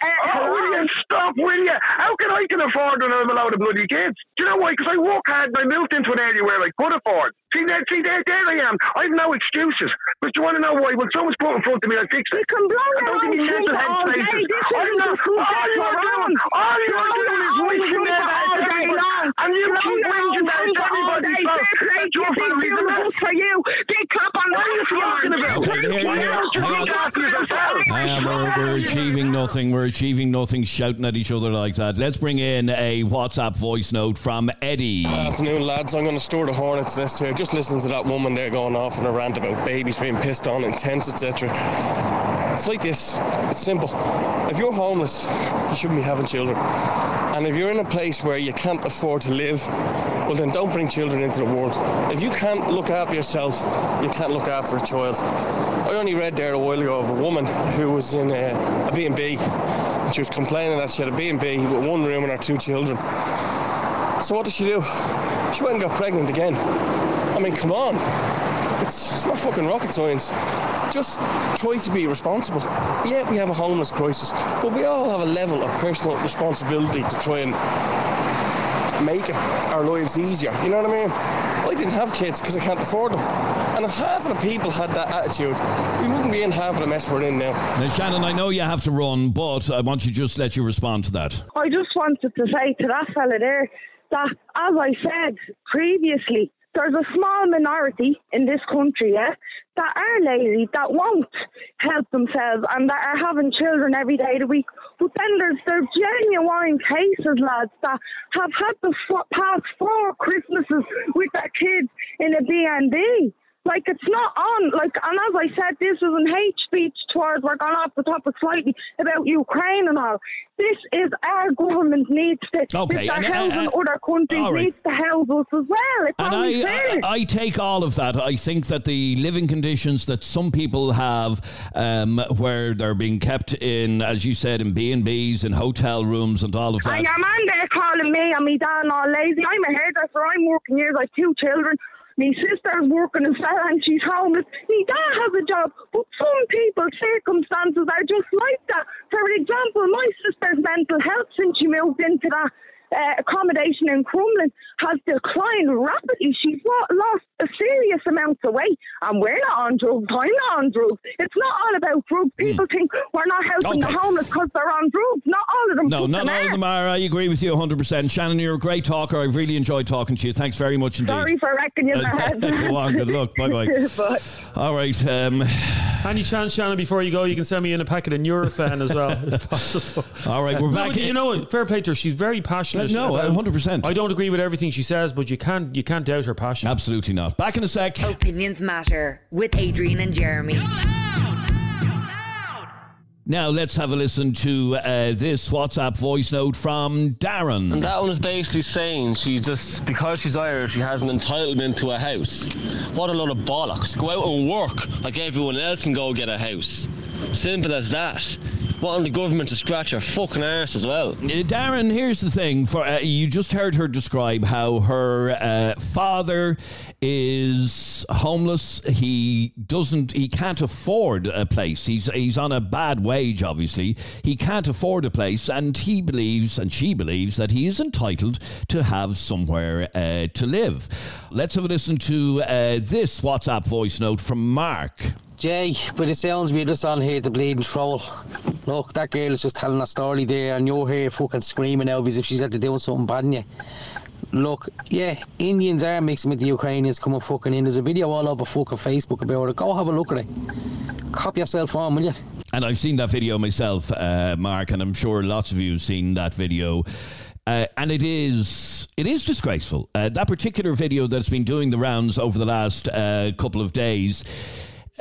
Speaker 8: Oh, will you stop, will you? How can I can afford when I'm a load of bloody kids? Do you know why? Because I work hard and I moved into an area where I could afford. See, there, see, there, there I am. I've no excuses. But you want to know why? When someone's put in front of me, I fix it.
Speaker 5: You can blow
Speaker 8: I don't
Speaker 5: own
Speaker 8: think he mental
Speaker 5: trumpet
Speaker 8: health
Speaker 5: all day.
Speaker 8: spaces. I'm
Speaker 5: isn't
Speaker 8: not. All you're
Speaker 5: you're
Speaker 8: doing, all you're doing is wishing
Speaker 5: trumpet
Speaker 8: that
Speaker 5: all
Speaker 8: at
Speaker 5: day long.
Speaker 8: And you
Speaker 5: Blow
Speaker 8: keep
Speaker 5: your
Speaker 8: whinging that it's everybody's
Speaker 5: day.
Speaker 8: fault.
Speaker 5: Fair play.
Speaker 8: It's your
Speaker 5: You think
Speaker 8: family,
Speaker 5: you're
Speaker 8: isn't
Speaker 5: for you. Big clap on
Speaker 8: What are you
Speaker 5: back for you.
Speaker 8: talking about? Why don't you
Speaker 2: hang
Speaker 8: look after yourself?
Speaker 2: We're, we're achieving nothing. We're achieving nothing shouting at each other like that. Let's bring in a WhatsApp voice note from Eddie.
Speaker 9: Afternoon, lads. I'm going to store the hornet's nest here. Just listening to that woman there going off on a rant about babies being pissed on, intense, etc. It's like this. It's simple. If you're homeless, you shouldn't be having children. And if you're in a place where you can't afford to live, well, then don't bring children into the world. If you can't look after yourself, you can't look after a child. I only read there a while ago of a woman who was in a, a B&B and she was complaining that she had a B&B with one room and her two children. So what did she do? She went and got pregnant again. I mean, come on. It's, it's not fucking rocket science. Just try to be responsible. Yeah, we have a homeless crisis, but we all have a level of personal responsibility to try and make our lives easier. You know what I mean? I didn't have kids because I can't afford them. And if half of the people had that attitude, we wouldn't be in half of the mess we're in now.
Speaker 2: Now, Shannon, I know you have to run, but I want you to just let you respond to that.
Speaker 5: I just wanted to say to that fella there that, as I said previously, there's a small minority in this country, yeah, that are lazy, that won't help themselves, and that are having children every day of the week. But then there's there's genuine cases, lads, that have had the f- past four Christmases with their kids in a B&B. Like it's not on. Like, and as I said, this is an hate speech towards. We're going off the topic slightly about Ukraine and all. This is our government needs to.
Speaker 2: Okay, and-
Speaker 5: housing
Speaker 2: and-
Speaker 5: other countries
Speaker 2: right.
Speaker 5: needs to help us as well. It's
Speaker 2: And I. I, I take all of that. I think that the living conditions that some people have, um, where they're being kept in, as you said, in B and B's and hotel rooms and all of that.
Speaker 5: And your man there calling me and me dad all lazy. I'm a hairdresser. I'm working here. I've two children. My sister's working as well and she's homeless. My dad has a job. But some people's circumstances are just like that. For example, my sister's mental health since she moved into that uh, accommodation in Crumlin has declined rapidly. She's lo- lost a serious amount of weight, and we're not on drugs. I'm not on drugs. It's not all about drugs. People think we're not helping
Speaker 2: Hmm. Okay.
Speaker 5: the homeless because they're on drugs. Not all of them.
Speaker 2: No, not all
Speaker 5: are.
Speaker 2: of them are. I agree with you 100%. Shannon, you're a great talker. I've really enjoyed talking to you. Thanks very much indeed.
Speaker 5: Sorry for wrecking your head.
Speaker 2: Go on, good luck. Bye-bye.
Speaker 5: Bye.
Speaker 2: All right. Um,
Speaker 3: Any chance, Shannon, before you go, you can send me in a packet of Nurofen as well, if possible.
Speaker 2: all right, we're
Speaker 3: No,
Speaker 2: back.
Speaker 3: but you know what? Fair play to her. She's very passionate.
Speaker 2: No,
Speaker 3: about-
Speaker 2: 100%.
Speaker 3: I don't agree with everything she says, but you can't you can't doubt her passion.
Speaker 2: Absolutely not. Back in a sec.
Speaker 1: Opinions matter with Adrian and Jeremy.
Speaker 2: Now let's have a listen to uh, this WhatsApp voice note from Darren.
Speaker 10: And that one is basically saying she just because she's Irish, she has an entitlement to a house. What a lot of bollocks! Go out and work like everyone else and go get a house. Simple as that. Wanting the government to scratch her fucking arse as well.
Speaker 2: Uh, Darren, here's the thing. For uh, you just heard her describe how her uh, father is homeless. He doesn't. He can't afford a place. He's he's on a bad wage. Obviously, he can't afford a place, and he believes, and she believes, that he is entitled to have somewhere uh, to live. Let's have a listen to uh, this WhatsApp voice note from Mark.
Speaker 7: Jay, but it sounds we're just on here to bleed and troll. Look, that girl is just telling a story there, and you're here fucking screaming out as if she's had to do something bad in you. Look, yeah, Indians are mixing with the Ukrainians coming fucking in. There's a video all over fucking Facebook about it. Go have a look at it. Cop yourself on, will you?
Speaker 2: And I've seen that video myself, uh, Mark, and I'm sure lots of you have seen that video. Uh, and it is it is disgraceful. Uh, that particular video that's been doing the rounds over the last uh, couple of days.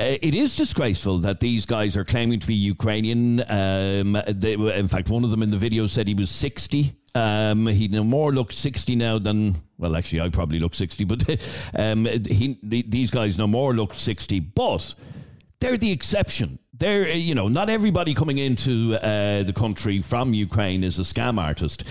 Speaker 2: Uh, it is disgraceful that these guys are claiming to be Ukrainian. Um, they, in fact, one of them in the video said he was 60. Um, he no more looks 60 now than, well, actually, I probably look 60, but um, he, the, these guys no more look 60. But they're the exception. They're, uh, you know, not everybody coming into uh, the country from Ukraine is a scam artist.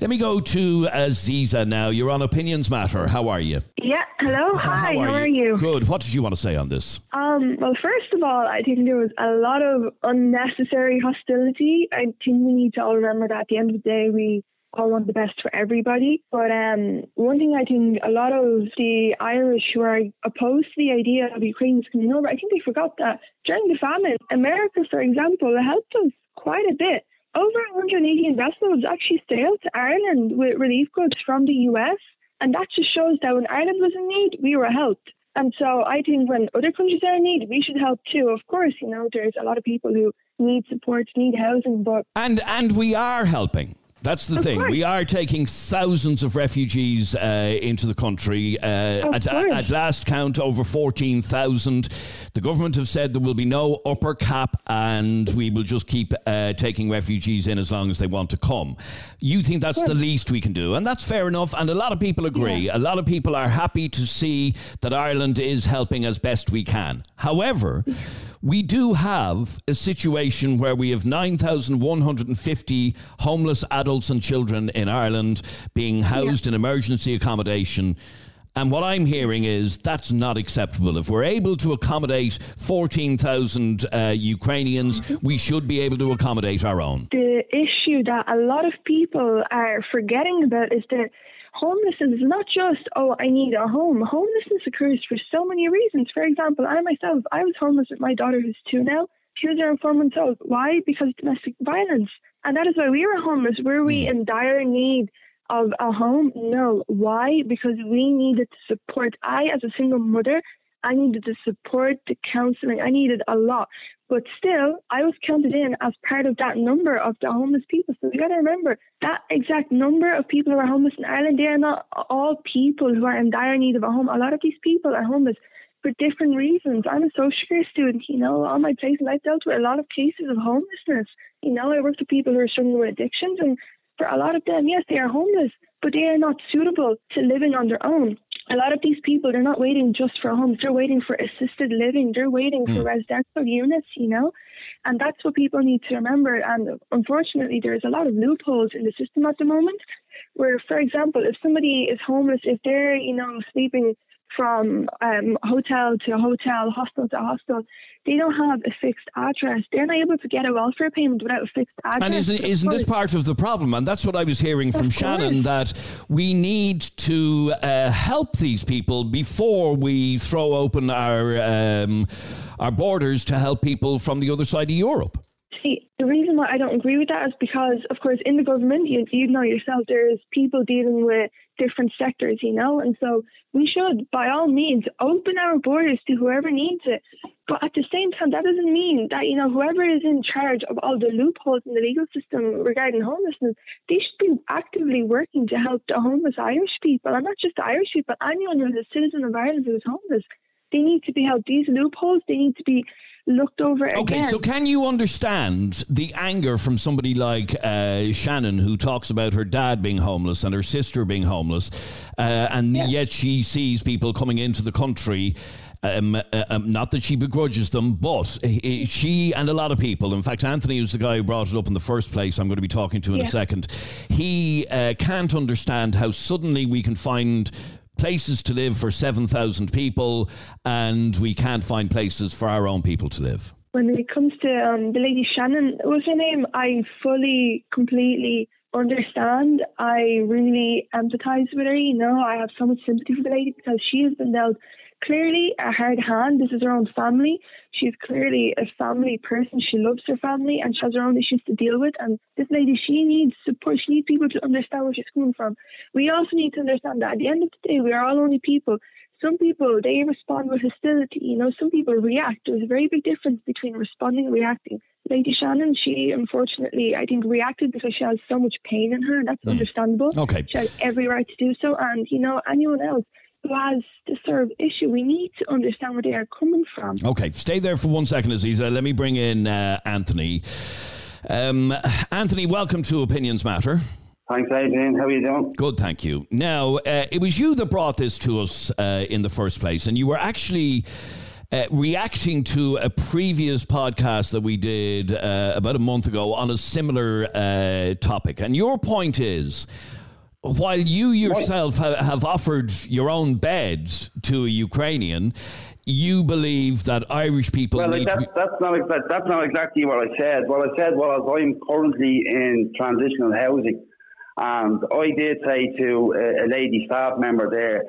Speaker 2: Let me go to Aziza now. You're on Opinions Matter. How are you?
Speaker 6: Yeah, hello, hi, how are,
Speaker 2: you?
Speaker 6: you?
Speaker 2: Good. What did you want to say on this?
Speaker 6: Um, well, first of all, I think there was a lot of unnecessary hostility. I think we need to all remember that at the end of the day, we all want the best for everybody. But um, one thing I think a lot of the Irish who are opposed to the idea of Ukrainians coming over, I think they forgot that during the famine, America, for example, helped us quite a bit. Over 180 vessels actually sailed to Ireland with relief goods from the US. And that just shows that when Ireland was in need, we were helped. And so I think when other countries are in need, we should help too. Of course, you know, there's a lot of people who need support, need housing, but
Speaker 2: And and we are helping. That's the
Speaker 6: Of
Speaker 2: thing.
Speaker 6: course.
Speaker 2: We are taking thousands of refugees uh, into the country. Uh, at, at last count, over 14,000. The government have said there will be no upper cap and we will just keep uh, taking refugees in as long as they want to come. You think that's the least we can do, and that's fair enough. And a lot of people agree. A lot of people are happy to see that Ireland is helping as best we can. However, we do have a situation where we have 9,150 homeless adults and children in Ireland being housed in emergency accommodation. And what I'm hearing is that's not acceptable. If we're able to accommodate 14,000 uh, Ukrainians, we should be able to accommodate our own.
Speaker 11: the issue that a lot of people are forgetting about is that homelessness is not just, oh, I need a home. Homelessness occurs for so many reasons. For example, I myself, I was homeless with my daughter who's two now. She was around four months old. Why? Because of domestic violence. And that is why we were homeless. Were we mm. in dire need of a home? No. Why? Because we needed to support. I, as a single mother, I needed the support, the counselling. I needed a lot. But still, I was counted in as part of that number of the homeless people. So you got to remember that exact number of people who are homeless in Ireland, they are not all people who are in dire need of a home. A lot of these people are homeless for different reasons. I'm a social care student, you know, on my placement, I've dealt with a lot of cases of homelessness. You know, I worked with people who are struggling with addictions, and for a lot of them, yes, they are homeless, but they are not suitable to living on their own. A lot of these people, they're not waiting just for homes, they're waiting for assisted living, they're waiting for hmm. residential units, you know. And that's what people need to remember. And unfortunately, there's a lot of loopholes in the system at the moment where, for example, if somebody is homeless, if they're, you know, sleeping from um, hotel to hotel, hostel to hostel, they don't have a fixed address. They're not able to get a welfare payment without a fixed address.
Speaker 2: And isn't, isn't this part of the problem? And that's what I was hearing from Shannon that we need to uh, help these people before we throw open our um, our borders to help people from the other side of Europe.
Speaker 11: See, the reason why I don't agree with that is because, of course, in the government, you, you know yourself, there's people dealing with different sectors, you know, and so we should, by all means, open our borders to whoever needs it. But at the same time, that doesn't mean that, you know, whoever is in charge of all the loopholes in the legal system regarding homelessness, they should be actively working to help the homeless Irish people, and not just the Irish people, anyone who's a citizen of Ireland who is homeless. They need to be helped. These loopholes, they need to be looked over
Speaker 2: Okay,
Speaker 11: again.
Speaker 2: so can you understand the anger from somebody like uh, Shannon, who talks about her dad being homeless and her sister being homeless, uh, and yet she sees people coming into the country? Um, uh, um, not that she begrudges them, but she and a lot of people, in fact, Anthony was the guy who brought it up in the first place, I'm going to be talking to in a second. He uh, can't understand how suddenly we can find places to live for 7,000 people and we can't find places for our own people to live.
Speaker 11: when it comes to um, the lady Shannon, was her name? I fully, completely understand. I really empathise with her. You know, I have so much sympathy for the lady because she has been dealt clearly a hard hand. This is her own family. She's clearly a family person. She loves her family and she has her own issues to deal with. And this lady, she needs support. She needs people to understand where she's coming from. We also need to understand that at the end of the day, we are all only people. Some people they respond with hostility. You know, some people react. There's a very big difference between responding and reacting. Lady Shannon, she unfortunately, I think, reacted because she has so much pain in her, and that's mm. understandable.
Speaker 2: Okay.
Speaker 11: She has every right to do so. And, you know, anyone else who has this sort of issue, we need to understand where they are coming from.
Speaker 2: Okay, stay there for one second, Aziza. Let me bring in uh, Anthony. Um, Anthony, welcome to Opinions Matter.
Speaker 12: Thanks, Adrian. How are you doing?
Speaker 2: Good, thank you. Now, uh, it was you that brought this to us uh, in the first place, and you were actually. Uh, reacting to a previous podcast that we did uh, about a month ago on a similar uh, topic. And your point is while you yourself ha- have offered your own beds to a Ukrainian, you believe that Irish people
Speaker 12: Well,
Speaker 2: need
Speaker 12: like
Speaker 2: to
Speaker 12: that's, that's not exa- that's not exactly what I said. What I said was I'm currently in transitional housing, and I did say to a, a lady staff member there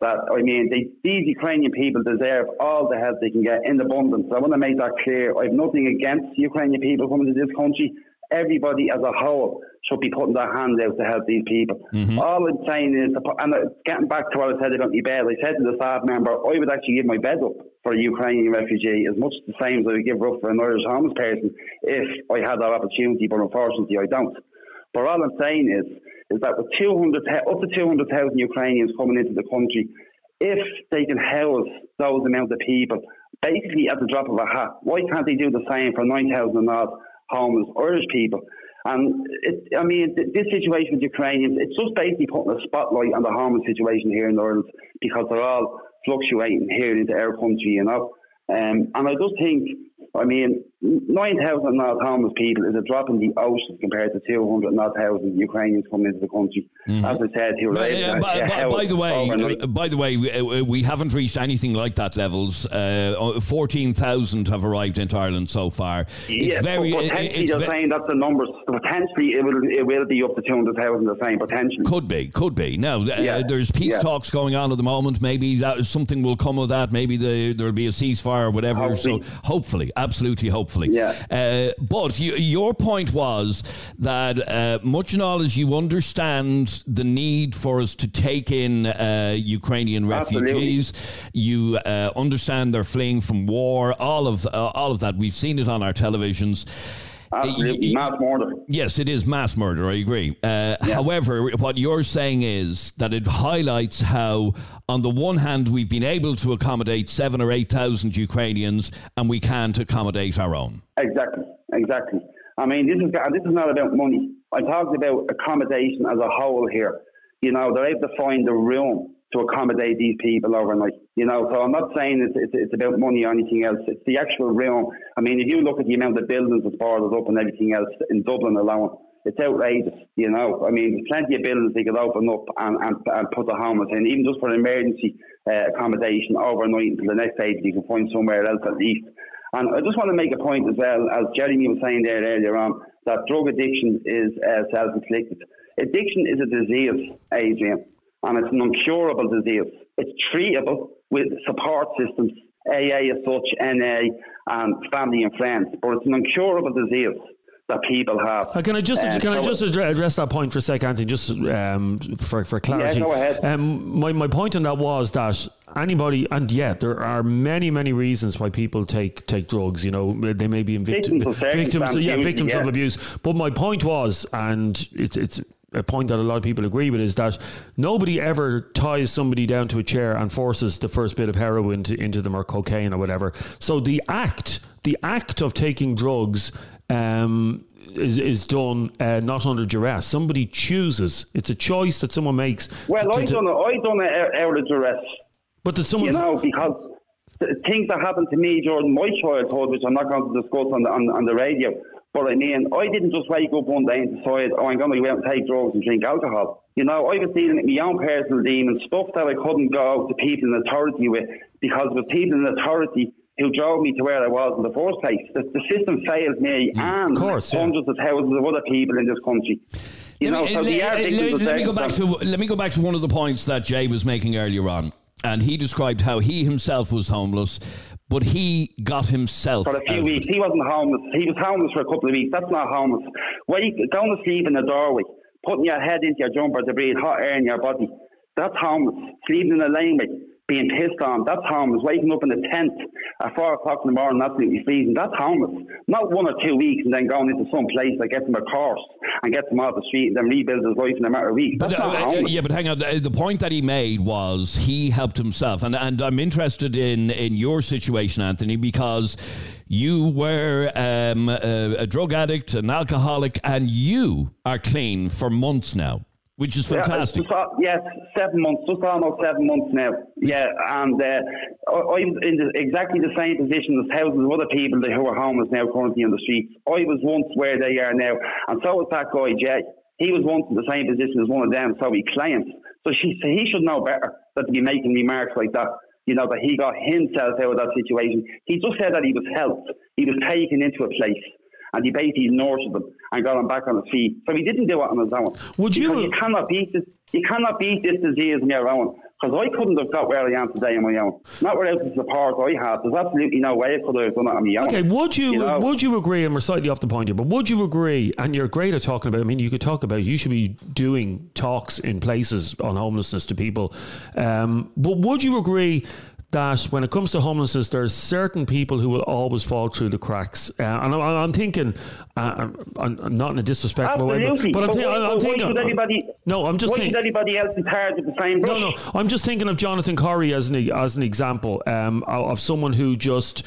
Speaker 12: that I mean they, these Ukrainian people deserve all the help they can get in abundance. I want to make that clear. I have nothing against Ukrainian people coming to this country. Everybody as a whole should be putting their hand out to help these people. Mm-hmm. All I'm saying is, and getting back to what I said about my bed, I said to the staff member, I would actually give my bed up for a Ukrainian refugee as much the same as I would give up for an Irish homeless person if I had that opportunity, but unfortunately I don't. But all I'm saying is, is that with 200, up to 200,000 Ukrainians coming into the country, if they can house those amount of people, basically at the drop of a hat, why can't they do the same for 9,000 odd homeless Irish people? And it, I mean, this situation with Ukrainians, it's just basically putting a spotlight on the homeless situation here in Ireland because they're all fluctuating here into our country, you know. Um, and I just think, I mean, 9,000 odd homeless people is a drop in the ocean compared to 200 odd thousand Ukrainians coming into the country. Mm-hmm. As I said, here,
Speaker 2: right, yeah, by, by, by, the way, uh, by the way, we, we, haven't reached anything like that levels. Uh, 14,000 have arrived into Ireland so far.
Speaker 12: It's yeah, very, potentially it's they're ve- saying that's the numbers. Potentially it will, it will be up to 200,000 the same, potentially.
Speaker 2: Could be, could be. Now, uh, yeah. there's peace yeah. talks going on at the moment. Maybe that, something will come of that. Maybe the, there'll be a ceasefire or whatever. Hopefully. So hopefully, absolutely hopefully.
Speaker 12: Yeah.
Speaker 2: Uh, but you, your point was that uh, much and all as you understand the need for us to take in uh, Ukrainian refugees, Absolutely. you uh, understand they're fleeing from war. All of uh, all of that, we've seen it on our televisions.
Speaker 12: Absolutely, mass murder.
Speaker 2: Yes, it is mass murder. I agree. Uh, yeah. However, what you're saying is that it highlights how, on the one hand, we've been able to accommodate seven or eight thousand Ukrainians, and we can't accommodate our own.
Speaker 12: Exactly, exactly. I mean, this is this is not about money. I talked about accommodation as a whole here. You know, they're able to find the room to accommodate these people overnight. You know, so I'm not saying it's, it's, it's, about money or anything else. It's the actual room. I mean, if you look at the amount of buildings that's boarded up and everything else in Dublin alone, it's outrageous. You know, I mean, there's plenty of buildings they could open up and, and, and put the homeless in, even just for emergency uh, accommodation overnight until the next day you can find somewhere else at least. And I just want to make a point as well, as Jeremy was saying there earlier on, that drug addiction is uh, self-inflicted. Addiction is a disease, Adrian, and it's an incurable disease. It's treatable with support systems, AA as such, NA, and family and friends, but it's an incurable disease that people have.
Speaker 3: Uh, can I just um, can I just address that point for a second, Anthony, just um, for for clarity?
Speaker 12: Yeah, go ahead.
Speaker 3: Um, my my point on that was that anybody, and yeah, there are many many reasons why people take take drugs. You know, they may be victims, victims, yeah, victims yeah. of abuse. But my point was, and it's it's a point that a lot of people agree with is that nobody ever ties somebody down to a chair and forces the first bit of heroin to, into them or cocaine or whatever. So the act, the act of taking drugs um, is, is done uh, not under duress. Somebody chooses. It's a choice that someone makes.
Speaker 12: Well, to, I done it. I done it out of duress.
Speaker 3: But did someone?
Speaker 12: You know, because things that happened to me during my childhood, which I'm not going to discuss on the on, on the radio. But I mean, I didn't just wake up one day and decide, oh, I'm going to go out and take drugs and drink alcohol. You know, I was dealing with my own personal demons, stuff that I couldn't go to people in authority with because with people in authority who drove me to where I was in the first place. The, the system failed me mm, and course, yeah. hundreds of thousands of other people in this country. You let know, me, so let, let,
Speaker 2: let me go back to let me go back to one of the points that Jay was making earlier on, and he described how he himself was homeless, but he got himself
Speaker 12: for a few weeks. He wasn't homeless. He was homeless for a couple of weeks. That's not homeless. Wait, going to sleep in the doorway, putting your head into your jumper to breathe hot air in your body. That's homeless. Sleeping in a laneway being pissed on. That's homeless. Waking up in a tent at four o'clock in the morning, absolutely freezing. That's homeless. Not one or two weeks and then going into some place that gets him a course and gets him off the street and then rebuilds his life in a matter of weeks. That's but, not uh.
Speaker 2: Yeah, but hang on. The point that he made was he helped himself, and and I'm interested in in your situation, Anthony, because you were um, a, a drug addict, an alcoholic, and you are clean for months now which is fantastic.
Speaker 12: Yeah, yes, seven months, just almost seven months now. Yeah, and uh, I'm in the, exactly the same position as thousands of other people who are homeless now currently on the streets. I was once where they are now, and so was that guy, Jay. He was once in the same position as one of them, so he claims. So she, so he should know better than to be making remarks like that. You know, that he got himself out of that situation. He just said that he was helped. He was taken into a place and he basically nurtured them and got him back on his feet. So he didn't do it on his own.
Speaker 3: Would you?
Speaker 12: you cannot beat this. You cannot beat this disease on your own. Because I couldn't have got where I am today on my own. Not without the support I had. There's absolutely no way I could have done it on my own.
Speaker 3: Okay, would you, you know? would you agree, and we're slightly off the point here, but would you agree, and you're great at talking about, I mean, you could talk about, you should be doing talks in places on homelessness to people, um, but would you agree that when it comes to homelessness, there's certain people who will always fall through the cracks. Uh, and I'm, I'm thinking, uh, I'm, I'm not in a disrespectful
Speaker 13: Absolutely.
Speaker 3: way, but, but I'm, thi-
Speaker 13: why-
Speaker 3: I'm
Speaker 13: why
Speaker 3: thinking.
Speaker 13: should anybody-
Speaker 3: no, I'm just
Speaker 13: why
Speaker 3: thinking.
Speaker 13: anybody else be tarred with the same brush?
Speaker 3: No, no. I'm just thinking of Jonathan Corrie as an as an example um, of someone who just.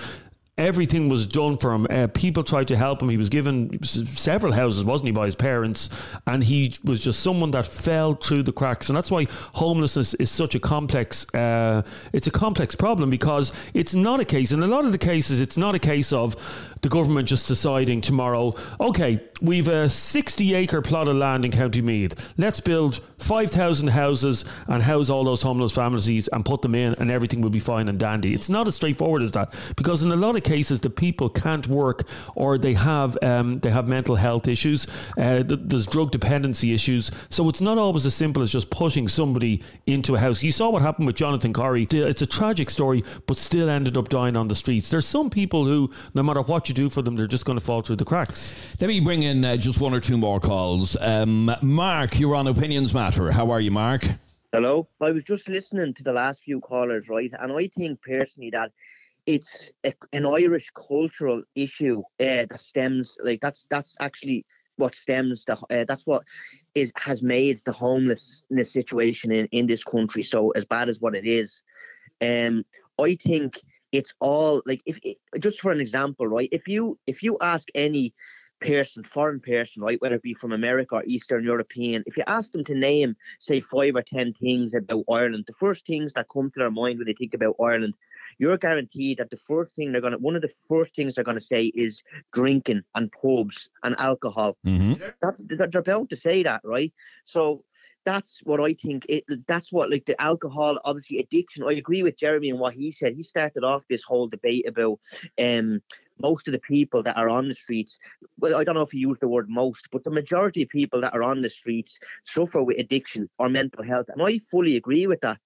Speaker 3: Everything was done for him. Uh, people tried to help him. He was given several houses, wasn't he, by his parents? And he was just someone that fell through the cracks. And that's why homelessness is such a complex. Uh, it's a complex problem because it's not a case. In a lot of the cases, it's not a case of the government just deciding tomorrow, okay, we've a 60 acre plot of land in County Meath. Let's build 5,000 houses and house all those homeless families and put them in, and everything will be fine and dandy. It's not as straightforward as that because in a lot of cases, the people can't work or they have um, they have mental health issues. Uh, there's drug dependency issues, so it's not always as simple as just pushing somebody into a house. You saw what happened with Jonathan Corrie. It's a tragic story, but still ended up dying on the streets. There's some people who, no matter what you do for them, they're just going to fall through the cracks.
Speaker 2: Let me bring in uh, just one or two more calls. Um, Mark, you're on Opinions Matter. How are you, Mark?
Speaker 14: Hello. I was just listening to the last few callers, right? And I think personally that it's a, an Irish cultural issue uh, that stems like that's that's actually what stems the uh, that's what is has made the homelessness situation in in this country so as bad as what it is. Um, I think it's all like if just for an example, right? If you if you ask any person, foreign person, right, whether it be from America or Eastern European, if you ask them to name, say, five or ten things about Ireland, the first things that come to their mind when they think about Ireland, you're guaranteed that the first thing they're gonna, one of the first things they're gonna say is drinking and pubs and alcohol.
Speaker 2: Mm-hmm.
Speaker 14: That, that they're bound to say that, right? So that's what I think. It, that's what like the alcohol, obviously addiction. I agree with Jeremy and what he said. He started off this whole debate about um most of the people that are on the streets. Well, I don't know if he used the word most, but the majority of people that are on the streets suffer with addiction or mental health, and I fully agree with that.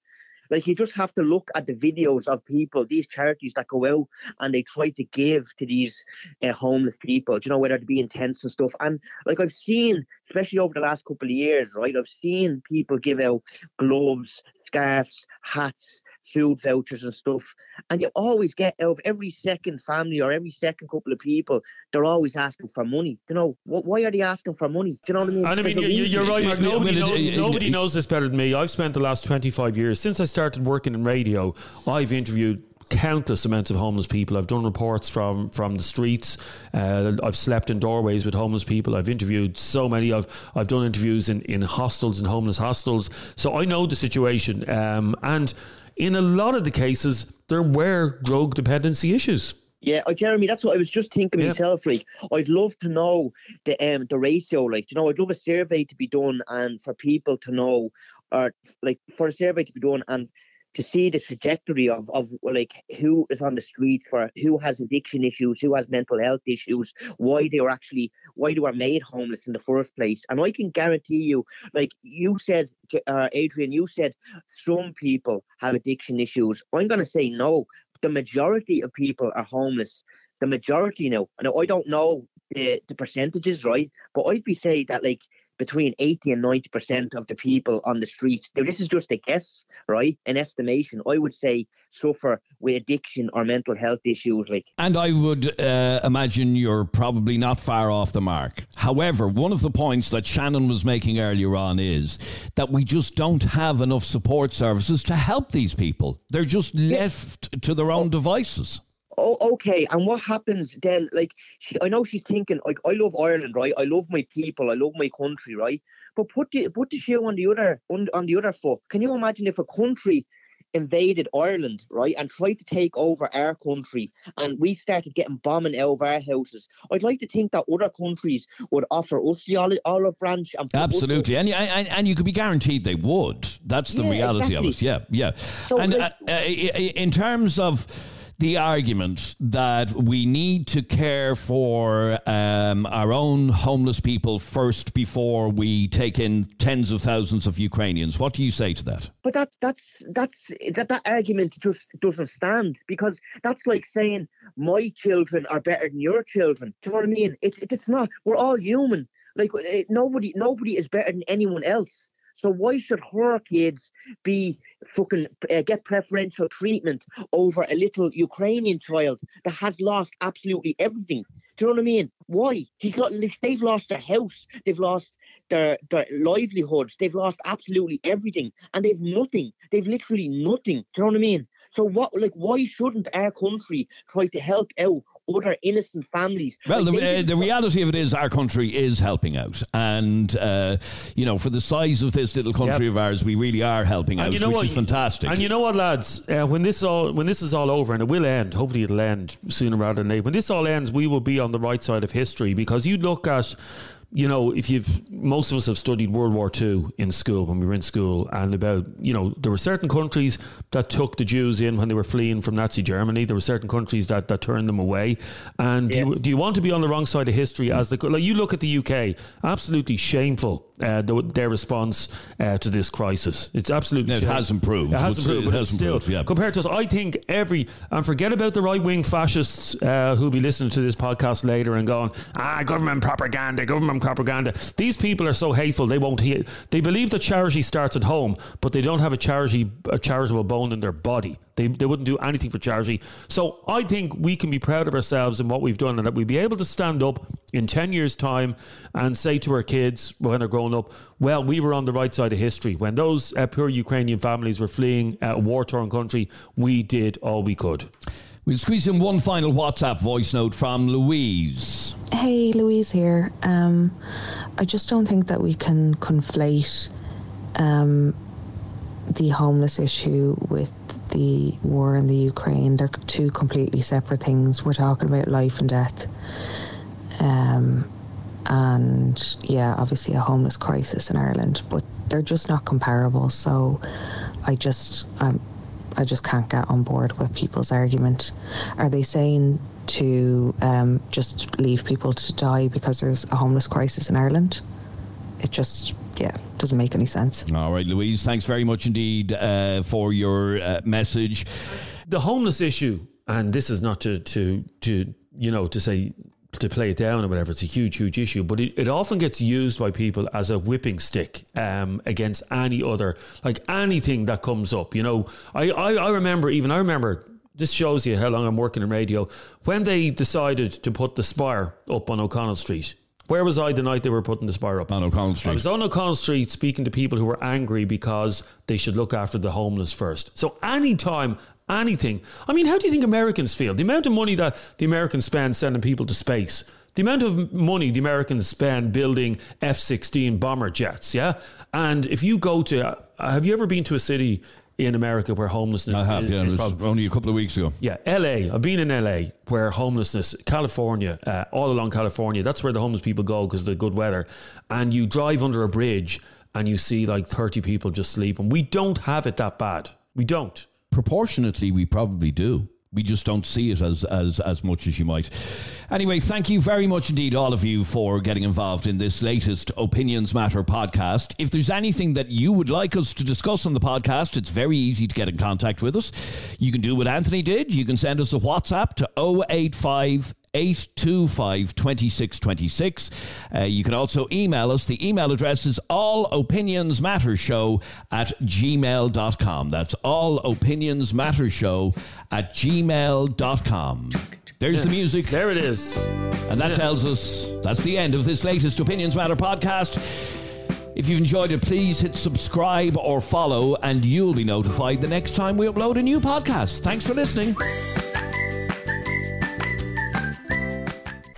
Speaker 14: Like you just have to look at the videos of people, these charities that go out and they try to give to these uh, homeless people. do You know whether it be intense and stuff. And like I've seen, especially over the last couple of years, right? I've seen people give out gloves, scarves, hats, food vouchers and stuff. And you always get out of every second family or every second couple of people, they're always asking for money. You know, wh- why are they asking for money? Do you know what I mean?
Speaker 3: And I mean, you- you- you're right, Mark. Nobody, know- nobody knows this better than me. I've spent the last 25 years, since I started working in radio, I've interviewed countless amounts of homeless people. I've done reports from from the streets. Uh, I've slept in doorways with homeless people. I've interviewed so many. I've I've done interviews in, in hostels and homeless hostels. So I know the situation. Um, and in a lot of the cases, there were drug dependency issues.
Speaker 14: Yeah, uh, Jeremy, that's what I was just thinking myself. Like, I'd love to know the um the ratio. Like, you know, I'd love a survey to be done and for people to know, or like for a survey to be done and to see the trajectory of of like who is on the street for who has addiction issues, who has mental health issues, why they were actually why they were made homeless in the first place. And I can guarantee you, like you said, uh, Adrian, you said some people have addiction issues. I'm going to say no. The majority of people are homeless. The majority now. And I don't know the, the percentages, right? But I'd be saying that like between 80 and 90% of the people on the streets, now this is just a guess, right? An estimation, I would say suffer with addiction or mental health issues. Like,
Speaker 2: And I would uh, imagine you're probably not far off the mark. However, one of the points that Shannon was making earlier on is that we just don't have enough support services to help these people. They're just left to their own devices.
Speaker 14: Oh, okay. And what happens then? Like, she, I know she's thinking, like, I love Ireland, right? I love my people, I love my country, right? But put the put the shoe on the other on, on the other foot. Can you imagine if a country invaded Ireland, right, and tried to take over our country, and we started getting bombing out of our houses? I'd like to think that other countries would offer us the olive, branch and
Speaker 2: Absolutely, and, and and you could be guaranteed they would. That's the
Speaker 14: Yeah,
Speaker 2: reality of it. Yeah, yeah.
Speaker 14: So,
Speaker 2: and
Speaker 14: like-
Speaker 2: uh, uh, in terms of the argument that we need to care for um, our own homeless people first before we take in tens of thousands of Ukrainians, what do you say to that?
Speaker 14: But that that's that's that that argument just doesn't stand because that's like saying my children are better than your children. Do you know what I mean? It's it's not. We're all human. Like eh, nobody nobody is better than anyone else. So why should her kids be fucking uh, get preferential treatment over a little Ukrainian child that has lost absolutely everything? Do you know what I mean? Why? He's got. They've lost their house. They've lost their their livelihoods. They've lost absolutely everything, and they've nothing. They've literally nothing. Do you know what I mean? So what? Like, why shouldn't our country try to help out other innocent families?
Speaker 2: Well,
Speaker 14: Like,
Speaker 2: the, uh, the reality of it is our country is helping out. And, uh, you know, for the size of this little country
Speaker 3: Yep.
Speaker 2: of ours, we really are helping out,
Speaker 3: you know
Speaker 2: which
Speaker 3: what?
Speaker 2: is fantastic.
Speaker 3: And you know what, lads? Uh, when this all when this is all over, and it will end. Hopefully, it'll end sooner rather than later. When this all ends, we will be on the right side of history because you look at. You know, if you've most of us have studied World War II in school when we were in school, and about you know there were certain countries that took the Jews in when they were fleeing from Nazi Germany. There were certain countries that, that turned them away. And do, you, do you want to be on the wrong side of history as the like you look at the UK? Absolutely shameful uh, the, their response uh, to this crisis. It's absolutely
Speaker 2: It has improved.
Speaker 3: It has improved,
Speaker 2: it
Speaker 3: but
Speaker 2: has
Speaker 3: it's still
Speaker 2: improved, yeah.
Speaker 3: compared to us. I think every and forget about the right wing fascists uh, who'll be listening to this podcast later and going, ah, government propaganda, government propaganda. These people are so hateful they won't hear. They believe that charity starts at home, but they don't have a charity, a charitable bone in their body. They, they wouldn't do anything for charity. So I think we can be proud of ourselves and what we've done, and that we'll be able to stand up in 10 years' time and say to our kids when they're growing up, well, we were on the right side of history. When those uh, poor Ukrainian families were fleeing a war torn country, we did all we could.
Speaker 2: We'll squeeze in one final WhatsApp voice note from Louise.
Speaker 15: Hey, Louise here. Um, I just don't think that we can conflate um, the homeless issue with the war in the Ukraine. They're two completely separate things. We're talking about life and death. Um, and yeah, obviously a homeless crisis in Ireland, but they're just not comparable. So I just, um, I just can't get on board with people's argument. Are they saying to um, just leave people to die because there's a homeless crisis in Ireland? It just, yeah, doesn't make any sense.
Speaker 2: All right, Louise, thanks very much indeed uh, for your uh, message.
Speaker 3: The homeless issue, and this is not to to to you know to say to play it down or whatever. It's a huge, huge issue, but it, it often gets used by people as a whipping stick um, against any other, like anything that comes up. You know, I, I, I remember even I remember. This shows you how long I'm working in radio. When they decided to put the spire up on O'Connell Street, where was I the night they were putting the spire up?
Speaker 2: On O'Connell Street.
Speaker 3: I was on O'Connell Street speaking to people who were angry because they should look after the homeless first. So anytime, anything. I mean, how do you think Americans feel? The amount of money that the Americans spend sending people to space. The amount of money the Americans spend building F 16 bomber jets, yeah? And if you go to, uh, have you ever been to a city in America where homelessness
Speaker 2: I have,
Speaker 3: is,
Speaker 2: yeah. It
Speaker 3: is
Speaker 2: was
Speaker 3: probably
Speaker 2: only a couple of weeks ago.
Speaker 3: yeah, LA. I've been in LA where homelessness, California, uh, all along California, that's where the homeless people go because of the good weather. And you drive under a bridge and you see like 30 people just sleeping. We don't have it that bad. We don't.
Speaker 2: Proportionately, we probably do. We just don't see it as, as, as much as you might. Anyway, thank you very much indeed, all of you, for getting involved in this latest Opinions Matter podcast. If there's anything that you would like us to discuss on the podcast, it's very easy to get in contact with us. You can do what Anthony did. You can send us a WhatsApp to 085 825 2626. Uh, you can also email us. The email address is allopinionsmattershow at gmail.com. That's allopinionsmattershow at gmail.com. There's the music.
Speaker 3: There it is.
Speaker 2: And that tells us that's the end of this latest Opinions Matter podcast. If you've enjoyed it, please hit subscribe or follow, and you'll be notified the next time we upload a new podcast. Thanks for listening.